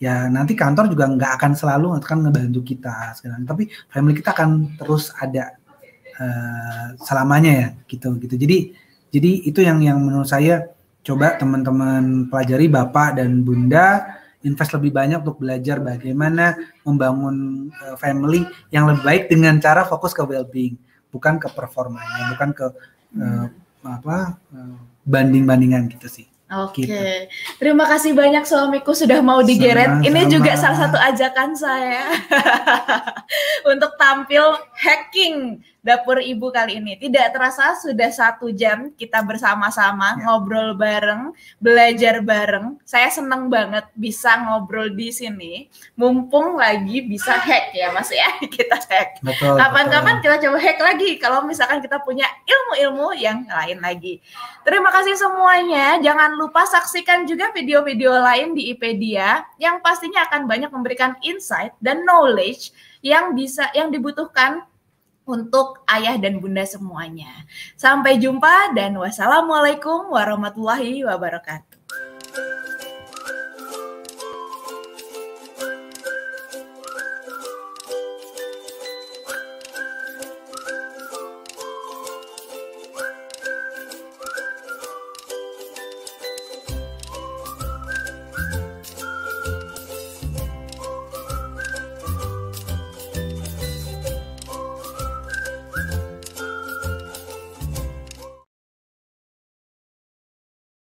ya nanti kantor juga nggak akan selalu akan ngebantu kita sekarang tapi family kita akan terus ada eh, selamanya ya gitu gitu jadi jadi itu yang yang menurut saya coba teman-teman pelajari bapak dan bunda invest lebih banyak untuk belajar bagaimana membangun eh, family yang lebih baik dengan cara fokus ke well-being bukan ke performanya bukan ke eh, apa eh, banding-bandingan gitu sih Oke, Gitu. terima kasih banyak suamiku sudah mau digeret. Ini Sama-sama. juga salah satu ajakan saya untuk tampil hacking dapur ibu kali ini. Tidak terasa sudah satu jam kita bersama-sama Ya. ngobrol bareng, belajar bareng. Saya senang banget bisa ngobrol di sini. Mumpung lagi bisa hack ya mas ya, kita hack. Kapan-kapan kita coba hack lagi kalau misalkan kita punya ilmu-ilmu yang lain lagi. Terima kasih semuanya. Jangan lupa saksikan juga video-video lain di IPedia yang pastinya akan banyak memberikan insight dan knowledge yang bisa yang dibutuhkan untuk ayah dan bunda semuanya. Sampai jumpa dan wassalamualaikum warahmatullahi wabarakatuh.